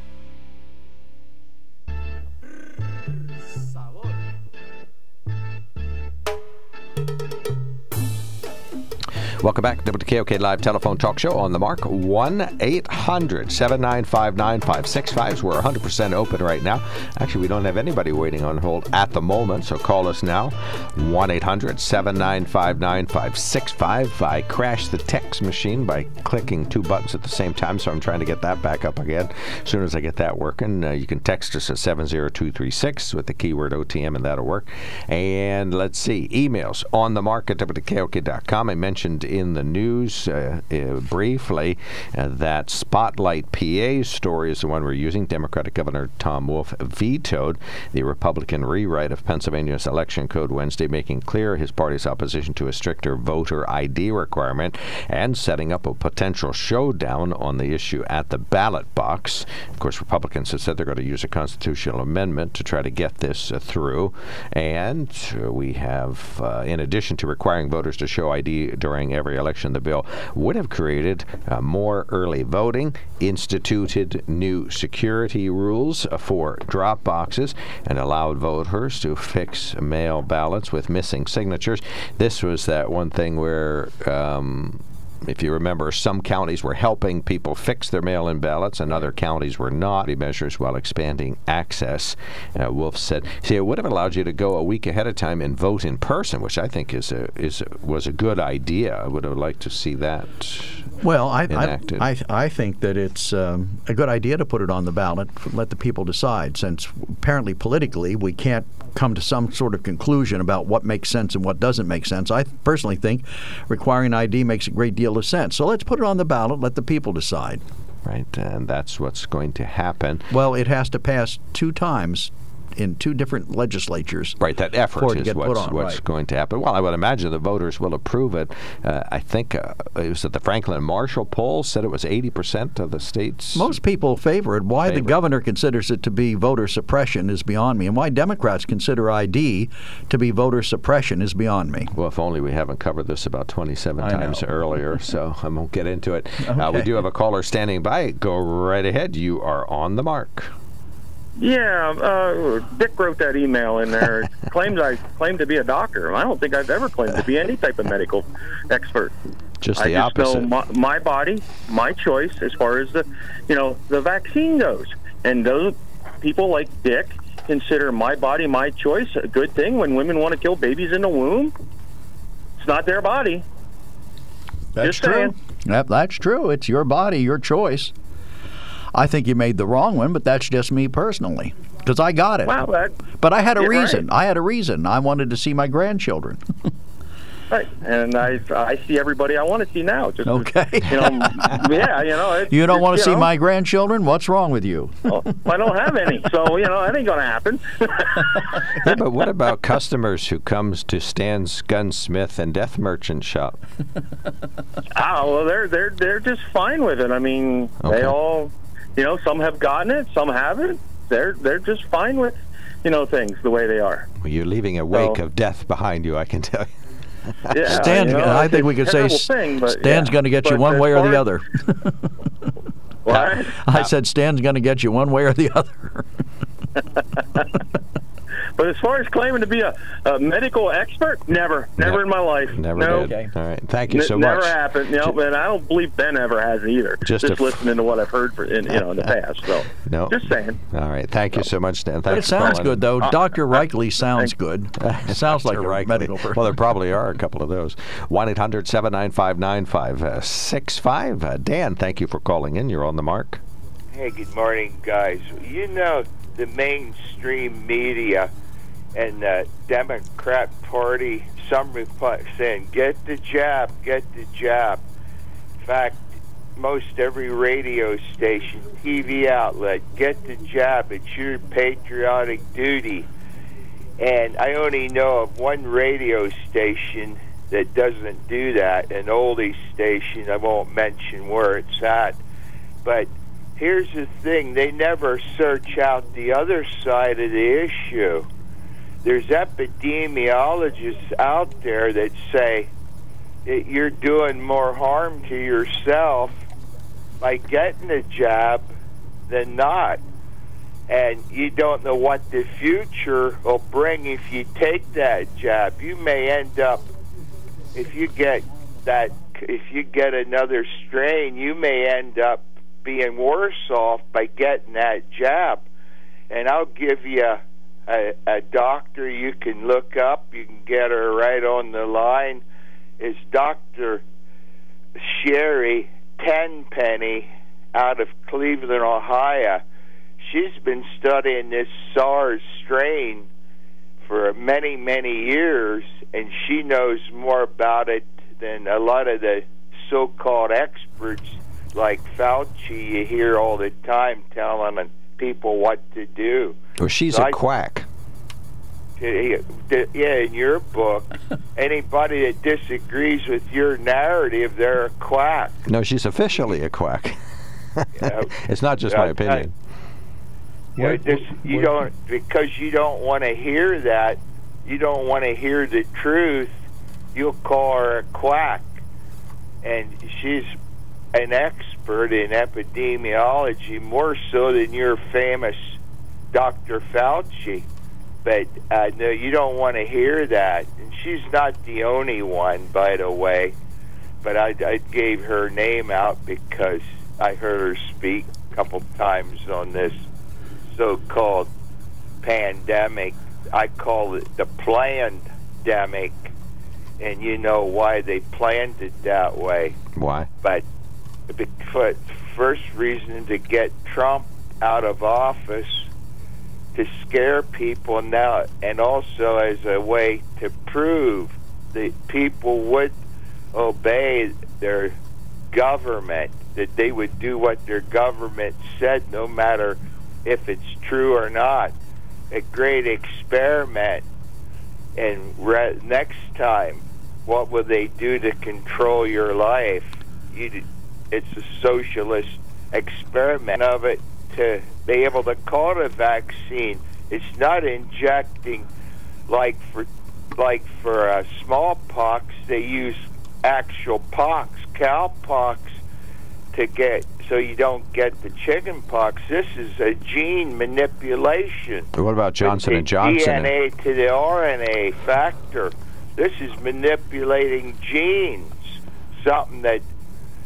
Thank you. Welcome back to the KOK Live Telephone Talk Show on the mark. 1 800 795 9565. We're 100% open right now. Actually, we don't have anybody waiting on hold at the moment, so call us now. 1 800 795 9565. I crashed the text machine by clicking two buttons at the same time, so I'm trying to get that back up again. As soon as I get that working, uh, you can text us at 70236 with the keyword OTM, and that'll work. And let's see, emails on the mark at WKOK.com. I mentioned in the news uh, uh, briefly uh, that Spotlight PA story is the one we're using. Democratic Governor Tom Wolf vetoed the Republican rewrite of Pennsylvania's election code Wednesday, making clear his party's opposition to a stricter voter ID requirement and setting up a potential showdown on the issue at the ballot box. Of course, Republicans have said they're going to use a constitutional amendment to try to get this uh, through. And we have, uh, in addition to requiring voters to show ID during every election, the bill would have created uh, more early voting, instituted new security rules for drop boxes, and allowed voters to fix mail ballots with missing signatures. This was that one thing where um, if you remember, some counties were helping people fix their mail in ballots and other counties were not. He measures while expanding access. Uh, Wolf said, see, it would have allowed you to go a week ahead of time and vote in person, which I think is a, is a, was a good idea. I would have liked to see that. Well, I, I, I, I, think that it's um, a good idea to put it on the ballot, let the people decide, since apparently politically we can't come to some sort of conclusion about what makes sense and what doesn't make sense. I personally think requiring ID makes a great deal of sense. So let's put it on the ballot, let the people decide. Right, and that's what's going to happen. Well, it has to pass two times in two different legislatures. Right, that effort is what's, on, what's right. going to happen. Well, I would imagine the voters will approve it. Uh, I think uh, it was at the Franklin Marshall poll said it was 80% of the states. Most people favor it. Why favor. the governor considers it to be voter suppression is beyond me, and why Democrats consider ID to be voter suppression is beyond me. Well, if only we haven't covered this about 27 I times know. earlier, so I won't get into it. Okay. Uh, we do have a caller standing by. Go right ahead. You are on the mark. Yeah, uh, Dick wrote that email in there. claims I claim to be a doctor. I don't think I've ever claimed to be any type of medical expert. Just the I just opposite. know my, my body, my choice as far as the, you know, the vaccine goes. And those people like Dick consider my body, my choice a good thing when women want to kill babies in the womb. It's not their body. That's Just true. saying. Yep, that's true. It's your body, your choice. I think you made the wrong one, but that's just me personally. Because I got it. Well, that, but I had a reason. right. I had a reason. I wanted to see my grandchildren. right. And I, I see everybody I want to see now. Just Okay. You know, yeah, you know. It, You don't want to see know, my grandchildren? What's wrong with you? well, I don't have any, so you know that ain't gonna happen. yeah, but what about customers who comes to Stan's Gunsmith and Death Merchant shop? Oh well, they're they're they're just fine with it. I mean, Okay. they all, you know, some have gotten it, some haven't. They're they're just fine with, you know, things the way they are. Well, you're leaving a wake Well- of death behind you, I can tell you. Yeah, Stan's, you know, I think we could say thing, but, Stan's yeah. going to get you one way or the other. What? I said Stan's going to get you one way or the other. But as far as claiming to be a, a medical expert, never, never Ne- in my life. Never no. did. All right. Thank you N- so never much. happened. You know, and I don't believe Ben ever has either. Just Just, a f- listening to what I've heard for, in, you know, in the past. So, No. just saying. All right. Thank you so much, Stan. But Thanks it sounds calling. good, though. Uh, Dr. Reichley sounds good. It sounds like a Dr. Reichley. medical person. Well, there probably are a couple of those. 1 800 795 9565. Uh, Dan, thank you for calling in. You're on the mark. Hey, good morning, guys. You know, the mainstream media and the Democrat Party, some reply saying, get the jab, get the jab. In fact, most every radio station, TV outlet, get the jab. It's your patriotic duty. And I only know of one radio station that doesn't do that, an oldie station. I won't mention where it's at. But here's the thing they never search out the other side of the issue. There's epidemiologists out there that say that you're doing more harm to yourself by getting a jab than not. And you don't know what the future will bring if you take that jab. You may end up, if you get that if you get another strain, you may end up being worse off by getting that jab. And I'll give you a, a, doctor you can look up. You can get her right on the line. Is Dr. Sherri Tenpenny out of Cleveland, Ohio. She's been studying this SARS strain for many, many years, and she knows more about it than a lot of the so called experts like Fauci you hear all the time telling people what to do. Well, she's So a I- quack. Yeah, in your book, anybody that disagrees with your narrative, they're a quack. No, she's officially a quack. Yeah. it's not just Yeah, my opinion. You, know, this, you don't because you don't want to hear that. You don't want to hear the truth. You'll call her a quack, and she's an expert in epidemiology, more so than your famous Dr. Fauci. But uh, no, you don't want to hear that. And she's not the only one, by the way. But I, I gave her name out because I heard her speak a couple times on this so-called pandemic. I call it the planned demic, and you know why they planned it that way. Why? But the first reason to get Trump out of office to scare people now, and also as a way to prove that people would obey their government, that they would do what their government said, no matter if it's true or not. A great experiment. And re- next time, what will they do to control your life? You, it's a socialist experiment of it to be able to call it a vaccine. It's not injecting like for like for uh, smallpox. They use actual pox, cowpox, to get so you don't get the chicken pox. This is a gene manipulation. What about Johnson and Johnson? DNA to the RNA factor. This is manipulating genes. Something that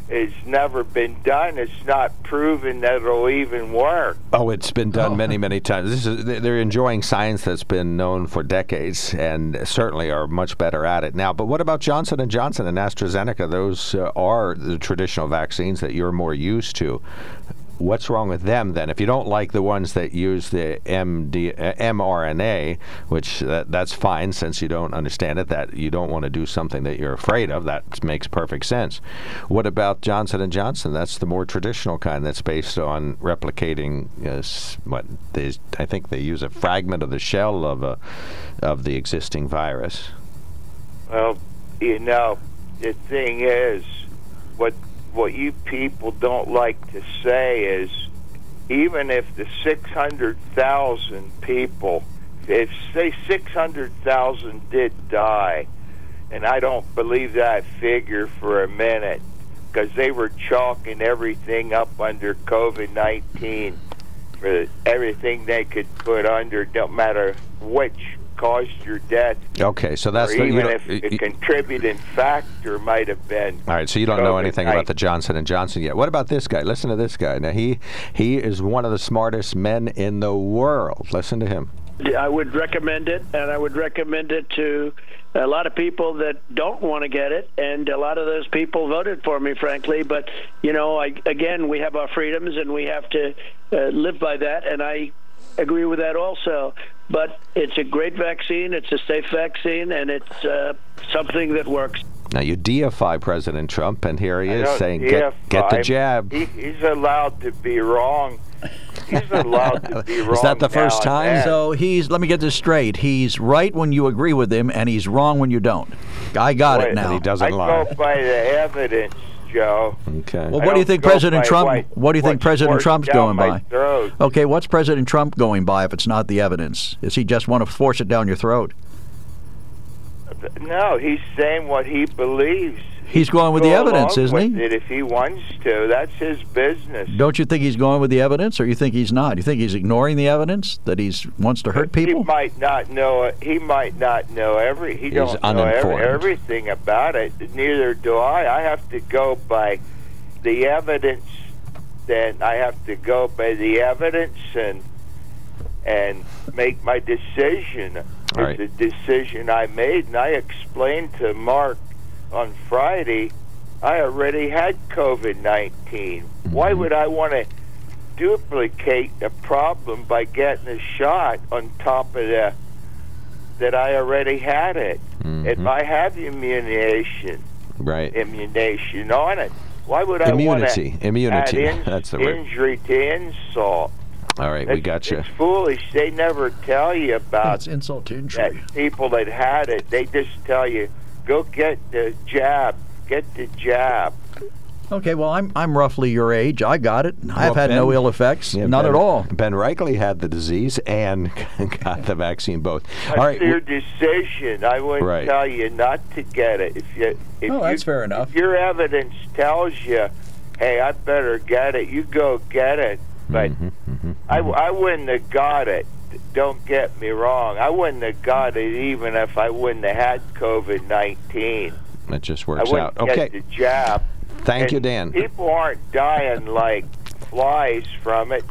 has never been done. It's not proven that it'll even work. Oh, it's been done many, many times. This is they- they're enjoying science that's been known for decades, and certainly are much better at it now. But what about Johnson and Johnson and AstraZeneca? Those uh, are the traditional vaccines that you're more used to. What's wrong with them then? If you don't like the ones that use the MD, uh, mRNA, which that, that's fine since you don't understand it, that you don't want to do something that you're afraid of, that makes perfect sense. What about Johnson and Johnson? That's the more traditional kind that's based on replicating uh, what they, I think they use a fragment of the shell of a of the existing virus. Well, you know, the thing is, what what you people don't like to say is, even if the six hundred thousand people, if say six hundred thousand did die, and I don't believe that figure for a minute, because they were chalking everything up under COVID nineteen for everything they could put under, no matter which caused your death Okay, so that's or the, even don't- if y- the y- contributing factor might have been. All right, so you don't know anything about the Johnson and Johnson yet. What about this guy? Listen to this guy. Now he he is one of the smartest men in the world. Listen to him. Yeah, I would recommend it, and I would recommend it to a lot of people that don't want to get it, and a lot of those people voted for me, frankly. But you know, I, again, we have our freedoms, and we have to uh, live by that, and I agree with that also. But it's a great vaccine, it's a safe vaccine, and it's uh, something that works. Now you deify President Trump, and here he is saying, see "Get get the jab." He, he's allowed to be wrong. He's allowed to be wrong. Is that the first time? So he's. Let me get this straight. He's right when you agree with him, and he's wrong when you don't. I got Wait, it now. he doesn't I lie. go by the evidence, Joe. Okay. Well, what do you think President Trump? what- What do you think President Trump's going by? throat. Okay, what's President Trump going by if it's not the evidence? Is he just want to force it down your throat? No, he's saying what he believes. He's going with the evidence, isn't he? It if he wants to. That's his business. Don't you think he's going with the evidence, or you think he's not? You think he's ignoring the evidence that he wants to hurt people? He might not know. He might not know every. He He's don't know every, everything about it. Neither do I. I have to go by the evidence. Then I have to go by the evidence and and make my decision. All right. It's a decision I made, and I explained to Mark on Friday. I already had COVID 19. Why Mm-hmm. would I want to duplicate the problem by getting a shot on top of the that I already had it? If Mhm. I have immunization, Right. immunization on it, why would I Immunity. want to Immunity. add ins- That's the word. injury to insult? All right, we It's- got you. It's foolish. They never tell you about That's insult to that injury. people that had it. They just tell you, go get the jab, get the jab. Okay, well, I'm I'm roughly your age. I got it. I've Well, had no ill effects, Yeah, none ben, at all. Ben Reichley had the disease and got the vaccine both. That's All right. your decision. I wouldn't Right. tell you not to get it. If you, if Oh, you, that's fair enough. If your evidence tells you, hey, I better get it, you go get it. But Mhm, mhm, I, mhm. I wouldn't have got it. Don't get me wrong. I wouldn't have got it even if I wouldn't have had COVID 19. It just I works wouldn't out. get Okay. the jab. Thank And you, Dan. People aren't dying like flies from it.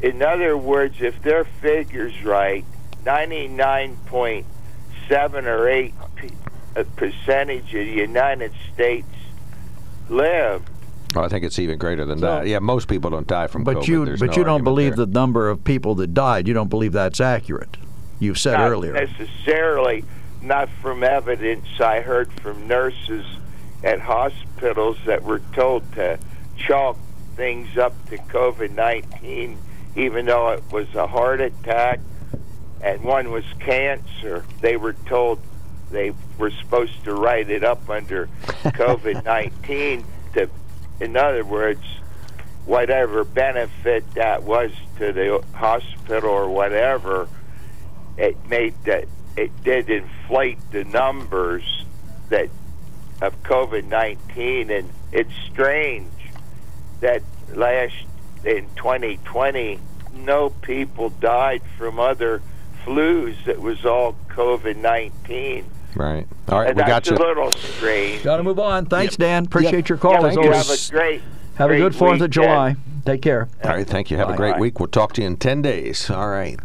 In other words, if their figures right, 99.7 or 8 p- uh, percentage of the United States live. Oh, I think it's even greater than So- that. Yeah, most people don't die from But COVID. you There's but no you don't believe there. the number of people that died. You don't believe that's accurate. You've said not earlier. necessarily, not from evidence I heard from nurses at hospitals that were told to chalk things up to COVID 19, even though it was a heart attack and one was cancer. They were told they were supposed to write it up under COVID 19 to, in other words, whatever benefit that was to the hospital or whatever, it made that it did inflate the numbers that of COVID nineteen, and it's strange that last in 2020, no people died from other flus. It was all COVID nineteen. Right. All right, and we got that's you. a little strange. Got to move on. Thanks, Dan. Appreciate Yep. your call Yeah, as thank you. always. Have a great, Have a good Fourth of. July. Take care. All right, thank you. Have a great Bye. week. We'll talk to you in 10 days. All right.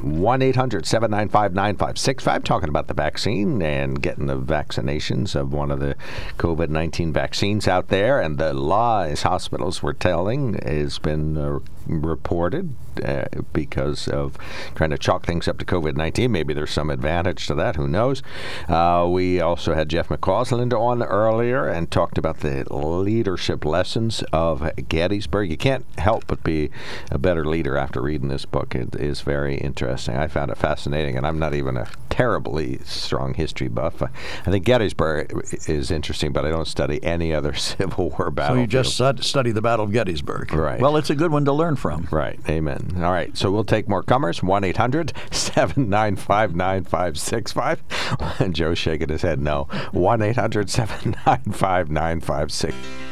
1 800 795 9565, talking about the vaccine and getting the vaccinations of one of the COVID 19 vaccines out there. And the lies hospitals were telling has been uh, reported uh, because of trying to chalk things up to COVID 19. Maybe there's some advantage to that. Who knows? Uh, we also had Jeff McCausland on earlier and talked about the leadership lessons of Gettysburg. You can't help but be a better leader after reading this book. It is very interesting. I found it fascinating, and I'm not even a terribly strong history buff. I I think Gettysburg is interesting, but I don't study any other Civil War battle. So you just stud- study the Battle of Gettysburg. Right. Well, it's a good one to learn from. Right. Amen. All right. So we'll take more comers. 1 800 795 9565. Joe's shaking his head no. 1 800 795 9565.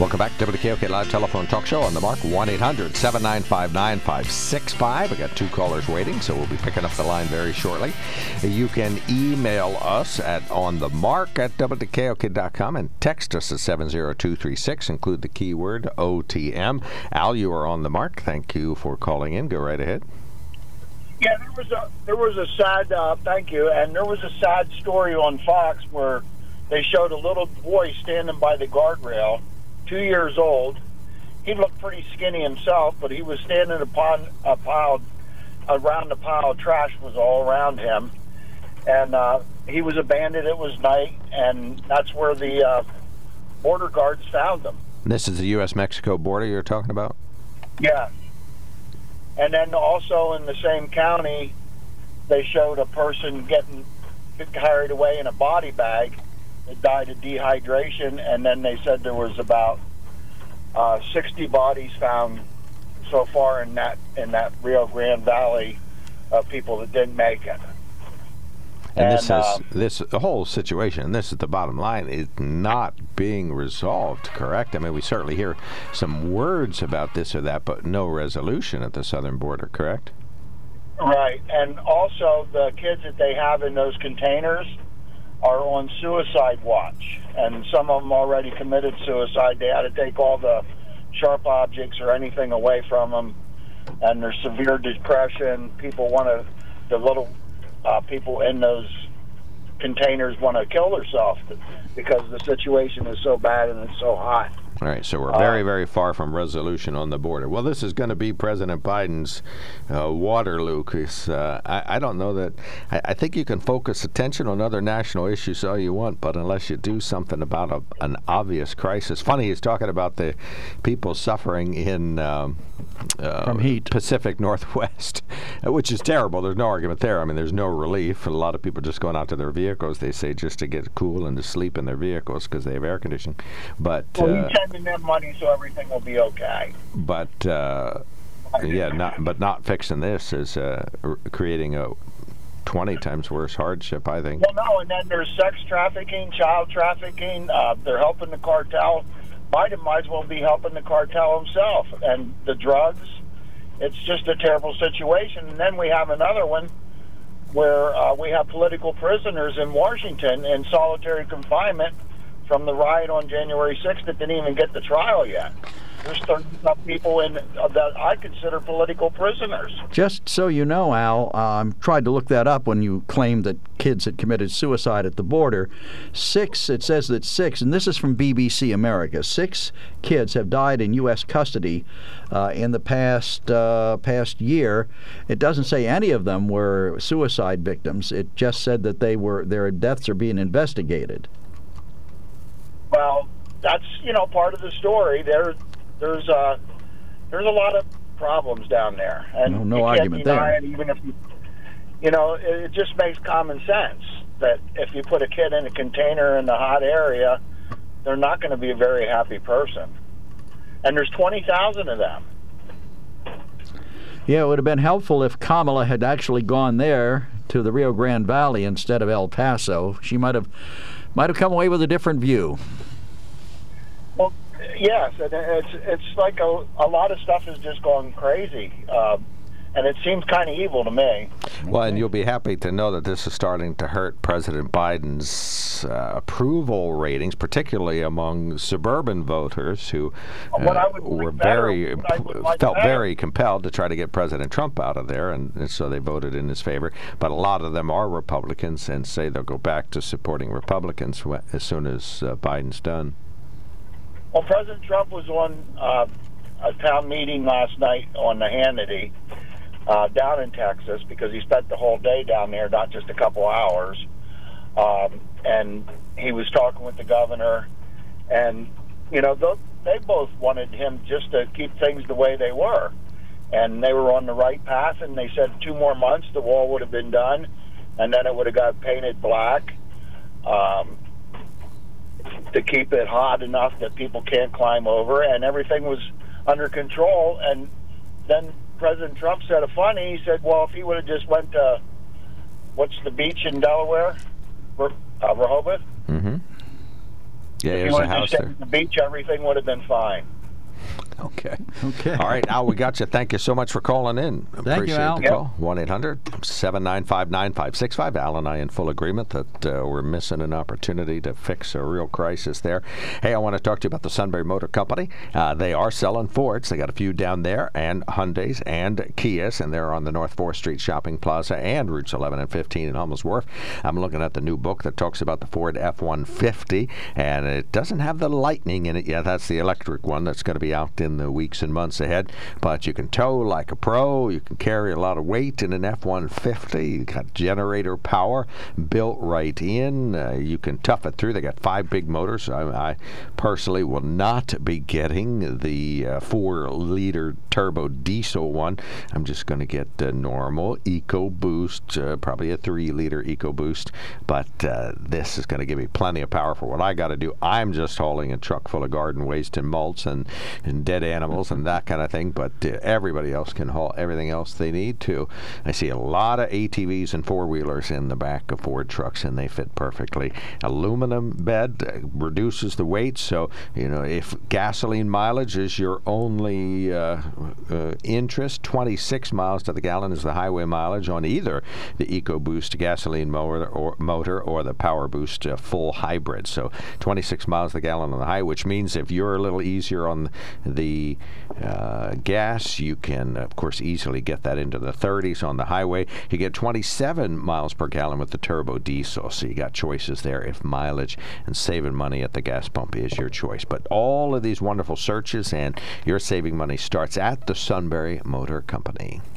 Welcome back to WKOK Live Telephone Talk Show on the mark. 1 800 795 9565. We got two callers waiting, so we'll be picking up the line very shortly. You can email us at on the mark at WKOK.com and text us at 70236. Include the keyword OTM. Al, you are on the mark. Thank you for calling in. Go right ahead. Yeah, there was a there was a sad uh, thank you, and there was a sad story on Fox where they showed a little boy standing by the guardrail, two years old. He looked pretty skinny himself, but he was standing upon a pile around the pile of trash was all around him, and uh, he was abandoned. It was night, and that's where the uh, border guards found him. This is the U.S. Mexico border you're talking about? Yeah. And then also in the same county, they showed a person getting carried away in a body bag that died of dehydration, and then they said there was about uh, 60 bodies found so far in that in that Rio Grande Valley of people that didn't make it. And, And, this has um, this the whole situation. And this is the bottom line: is not being resolved. Correct? I mean, we certainly hear some words about this or that, but no resolution at the southern border. Correct? Right, and also the kids that they have in those containers are on suicide watch, and some of them already committed suicide. They had to take all the sharp objects or anything away from them, and there's severe depression. People want to, the little uh, people in those containers want to kill themselves because the situation is so bad and it's so hot. All right, so we're Uh, very, very far from resolution on the border. Well, this is going to be President Biden's uh, Waterloo. 'cause, uh, I, I don't know that. I, I think you can focus attention on other national issues all you want, but unless you do something about a, an obvious crisis. Funny, he's talking about the people suffering in um, uh, From heat. Pacific Northwest, which is terrible. There's no argument there. I mean, there's no relief. A lot of people just going out to their vehicles. They say just to get cool and to sleep in their vehicles because they have air conditioning. But Well, uh, he's sending them money so everything will be okay. but uh, yeah, not but not fixing this is uh, r- creating a twenty times worse hardship. I think. Well, no, and then there's sex trafficking, child trafficking. Uh, they're helping the cartel. Biden might as well be helping the cartel himself. And the drugs, it's just a terrible situation. And then we have another one where uh, we have political prisoners in Washington in solitary confinement from the riot on January 6th that didn't even get the trial yet. There's 30 some people in uh, that I consider political prisoners. Just so you know, Al, um, tried to look that up when you claimed that kids had committed suicide at the border. Six, it says that six, and this is from BBC America, six kids have died in U.S. custody uh, in the past uh, past year. It doesn't say any of them were suicide victims. It just said that they were their deaths are being investigated. Well, that's you know part of the story. There, there's uh, there's a lot of problems down there, and No- no argument deny there. It, even if you, you know, it, it just makes common sense that if you put a kid in a container in a hot area, they're not going to be a very happy person. And there's twenty thousand of them. Yeah, it would have been helpful if Kamala had actually gone there to the Rio Grande Valley instead of El Paso. She might have might have come away with a different view. Well, yes, and it's it's like a, a lot of stuff is just going crazy, um, and it seems kind of evil to me. Well, and you'll be happy to know that this is starting to hurt President Biden's uh, approval ratings, particularly among suburban voters who uh, were very what I would like felt better- very compelled to try to get President Trump out of there, and, and so they voted in his favor. But a lot of them are Republicans and say they'll go back to supporting Republicans as soon as uh, Biden's done. Well, President Trump was on uh, a town meeting last night on the Hannity uh, down in Texas because he spent the whole day down there, not just a couple hours. Um, and he was talking with the governor, and you know th- they both wanted him just to keep things the way they were, and they were on the right path. And they said two more months, the wall would have been done, and then it would have got painted black. Um, to keep it hot enough that people can't climb over, and everything was under control. And then President Trump said a funny. He said, "Well, if he would have just went to what's the beach in Delaware, Re- uh, Rehoboth? Mm-hmm. Yeah, if he there's would a have house just there. stayed at the beach, everything would have been fine." Okay. Okay. All right, Al, we got you. Thank you so much for calling in. you, Appreciate Al. the call. 1 800 795 9565. Al and I in full agreement that uh, we're missing an opportunity to fix a real crisis there. Hey, I want to talk to you about the Sunbury Motor Company. Uh, they are selling Fords. They got a few down there, and Hyundais and Kias, and they're on the North 4th Street Shopping Plaza and routes 11 and 15 in Hummels Wharf. I'm looking at the new book that talks about the Ford F 150, and it doesn't have the Lightning in it yet. That's the electric one that's going to be out in the weeks and months ahead. But you can tow like a pro. You can carry a lot of weight in an F-150. You got generator power built right in. Uh, you can tough it through. They got five big motors. I, I personally will not be getting the uh, four-liter turbo diesel one. I'm just going to get the normal EcoBoost, uh, probably a three-liter EcoBoost, but uh, this is going to give me plenty of power for what I got to do. I'm just hauling a truck full of garden waste and mulch and, and dead animals and that kind of thing, but uh, everybody else can haul everything else they need to. I see a lot of ATVs and four-wheelers in the back of Ford trucks, and they fit perfectly. Aluminum bed uh, reduces the weight, so you know if gasoline mileage is your only uh, uh, interest, 26 miles to the gallon is the highway mileage on either the EcoBoost gasoline motor or, motor or the PowerBoost uh, full hybrid. So 26 miles to the gallon on the highway, which means if you're a little easier on the uh, gas, you can of course easily get that into the 30s on the highway. You get 27 miles per gallon with the turbo diesel, so you got choices there if mileage and saving money at the gas pump is your choice. But all of these wonderful searches and your saving money starts at the Sunbury Motor Company.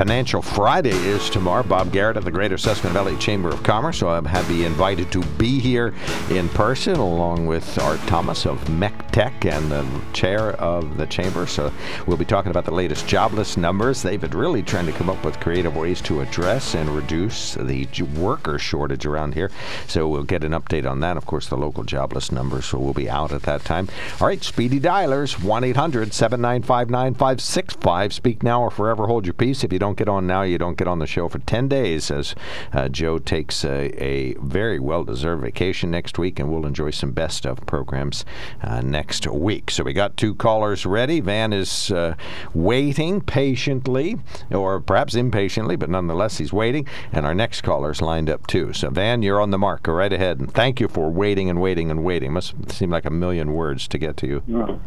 Financial Friday is tomorrow. Bob Garrett of the Greater Susquehanna Valley Chamber of Commerce. So I'm happy invited to be here in person along with Art Thomas of MECTEC and the chair of the chamber. So we'll be talking about the latest jobless numbers. They've been really trying to come up with creative ways to address and reduce the worker shortage around here. So we'll get an update on that. Of course, the local jobless numbers will be out at that time. All right, speedy dialers 1 800 795 9565. Speak now or forever hold your peace. If you don't get on now, you don't get on the show for 10 days as uh, Joe takes a, a very well deserved vacation next week, and we'll enjoy some best of programs uh, next week. So we got two callers ready. Van is uh, waiting patiently, or perhaps impatiently, but nonetheless, he's waiting. And our next caller is lined up too. So, Van, you're on the mark. Go right ahead. And thank you for waiting and waiting and waiting. Must seem like a million words to get to you.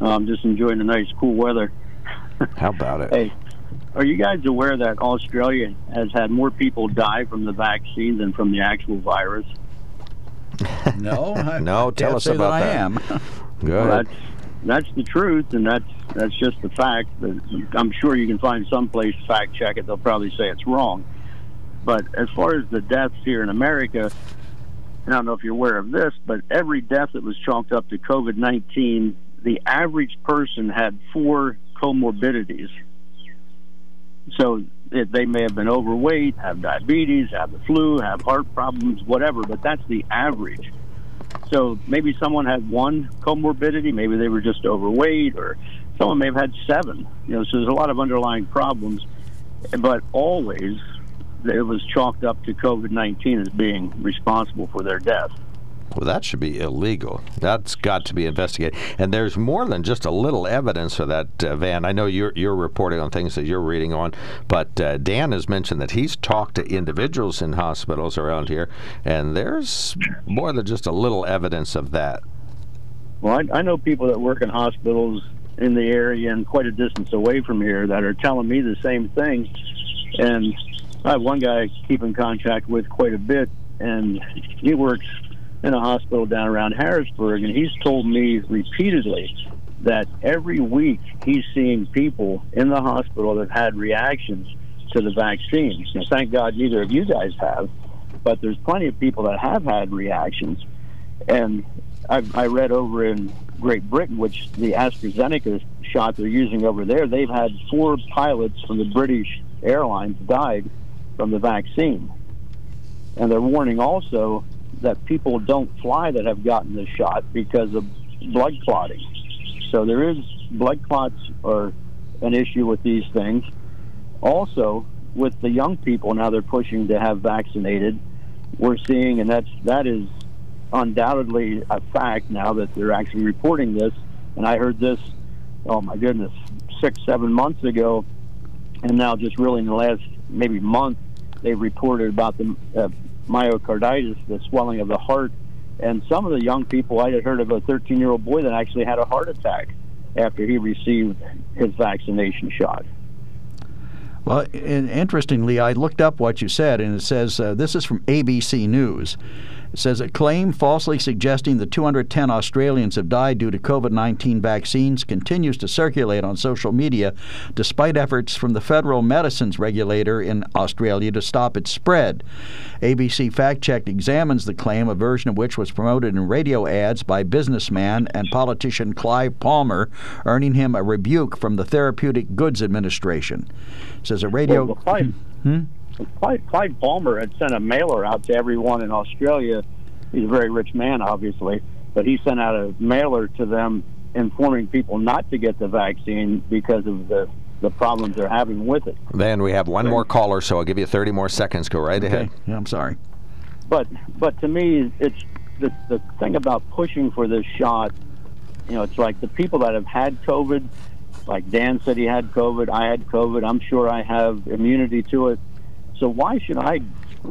I'm just enjoying the nice, cool weather. How about it? Hey, are you guys aware that Australia has had more people die from the vaccine than from the actual virus? no, I no. Tell us about that. that. I am. Well, that's that's the truth, and that's that's just the fact. I'm sure you can find some place to fact check it. They'll probably say it's wrong. But as far as the deaths here in America, I don't know if you're aware of this, but every death that was chalked up to COVID 19, the average person had four comorbidities. So it, they may have been overweight, have diabetes, have the flu, have heart problems, whatever, but that's the average. So maybe someone had one comorbidity, maybe they were just overweight, or someone may have had seven. You know, so there's a lot of underlying problems, but always it was chalked up to COVID 19 as being responsible for their death. Well, that should be illegal. That's got to be investigated. And there's more than just a little evidence for that, uh, Van. I know you're you're reporting on things that you're reading on, but uh, Dan has mentioned that he's talked to individuals in hospitals around here, and there's more than just a little evidence of that. Well, I, I know people that work in hospitals in the area and quite a distance away from here that are telling me the same thing. And I have one guy I keep in contact with quite a bit, and he works in a hospital down around Harrisburg, and he's told me repeatedly that every week he's seeing people in the hospital that had reactions to the vaccines. Now, thank God neither of you guys have, but there's plenty of people that have had reactions. And I, I read over in Great Britain, which the AstraZeneca shot they're using over there, they've had four pilots from the British Airlines died from the vaccine. And they're warning also that people don't fly that have gotten the shot because of blood clotting. So there is blood clots are an issue with these things. Also, with the young people now, they're pushing to have vaccinated. We're seeing, and that's that is undoubtedly a fact now that they're actually reporting this. And I heard this, oh my goodness, six, seven months ago, and now just really in the last maybe month, they've reported about the uh, myocarditis, the swelling of the heart, and some of the young people. I had heard of a 13-year-old boy that actually had a heart attack after he received his vaccination shot. Well, interestingly, I looked up what you said, and it says uh, this is from ABC News. It says a claim falsely suggesting the 210 Australians have died due to COVID 19 vaccines continues to circulate on social media despite efforts from the federal medicines regulator in Australia to stop its spread. ABC Fact Check examines the claim, a version of which was promoted in radio ads by businessman and politician Clive Palmer, earning him a rebuke from the Therapeutic Goods Administration. It says a radio. Well, Clive, hmm? Clyde, Clyde Palmer had sent a mailer out to everyone in Australia. He's a very rich man, obviously, but he sent out a mailer to them informing people not to get the vaccine because of the the problems they're having with it. Then we have one more caller, so I'll give you 30 more seconds. Go right okay. ahead. Yeah, I'm sorry. But but to me, it's the the thing about pushing for this shot. You know, it's like the people that have had COVID. Like Dan said, he had COVID. I had COVID. I'm sure I have immunity to it. So why should I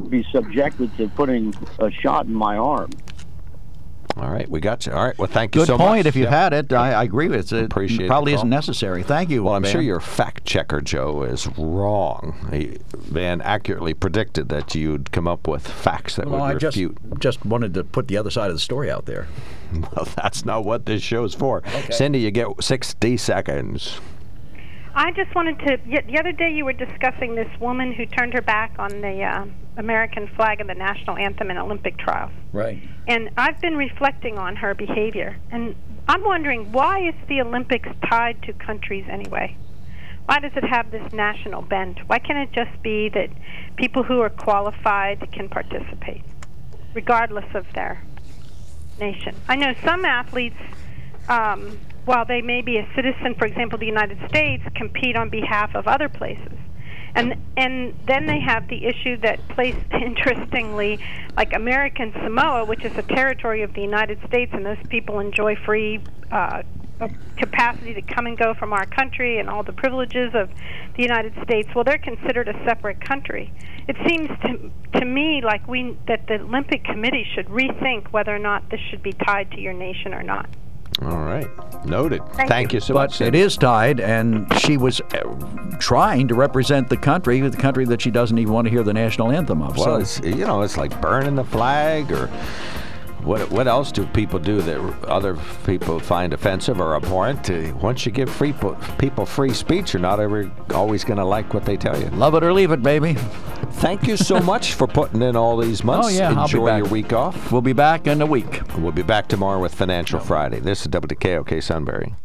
be subjected to putting a shot in my arm? All right, we got you. All right, well, thank you Good so point. much. If you've Yeah. had it, I, I agree with it. It Appreciate probably isn't necessary. Thank you. Well, I'm Van. sure your fact checker, Joe, is wrong. He, Van accurately predicted that you'd come up with facts that Well, I would just refute. just wanted to put the other side of the story out there. Well, that's not what this show's for. Cindy, you get 60 seconds. I just wanted to. The other day, you were discussing this woman who turned her back on the uh, American flag and the national anthem in Olympic trials. Right. And I've been reflecting on her behavior, and I'm wondering why is the Olympics tied to countries anyway? Why does it have this national bent? Why can't it just be that people who are qualified can participate, regardless of their nation? I know some athletes, um, while they may be a citizen, for example, the United States, compete on behalf of other places. And and then they have the issue that place interestingly, like American Samoa, which is a territory of the United States, and those people enjoy free uh, capacity to come and go from our country and all the privileges of the United States. Well, they're considered a separate country. It seems to to me like we that the Olympic Committee should rethink whether or not this should be tied to your nation or not. All right. Noted. Thank you. you. so but much. it is tied, and she was uh, trying to represent the country, the country that she doesn't even want to hear the national anthem of. Well, so it's, you know, it's like burning the flag or what what else do people do that other people find offensive or abhorrent? Once you give free po- people free speech, you're not ever always going to like what they tell you. love it or leave it, baby. Thank you so much for putting in all these months. Oh yeah, Enjoy your week off. We'll be back in a week. We'll be back tomorrow with Financial Friday. This is WKOK Sunbury.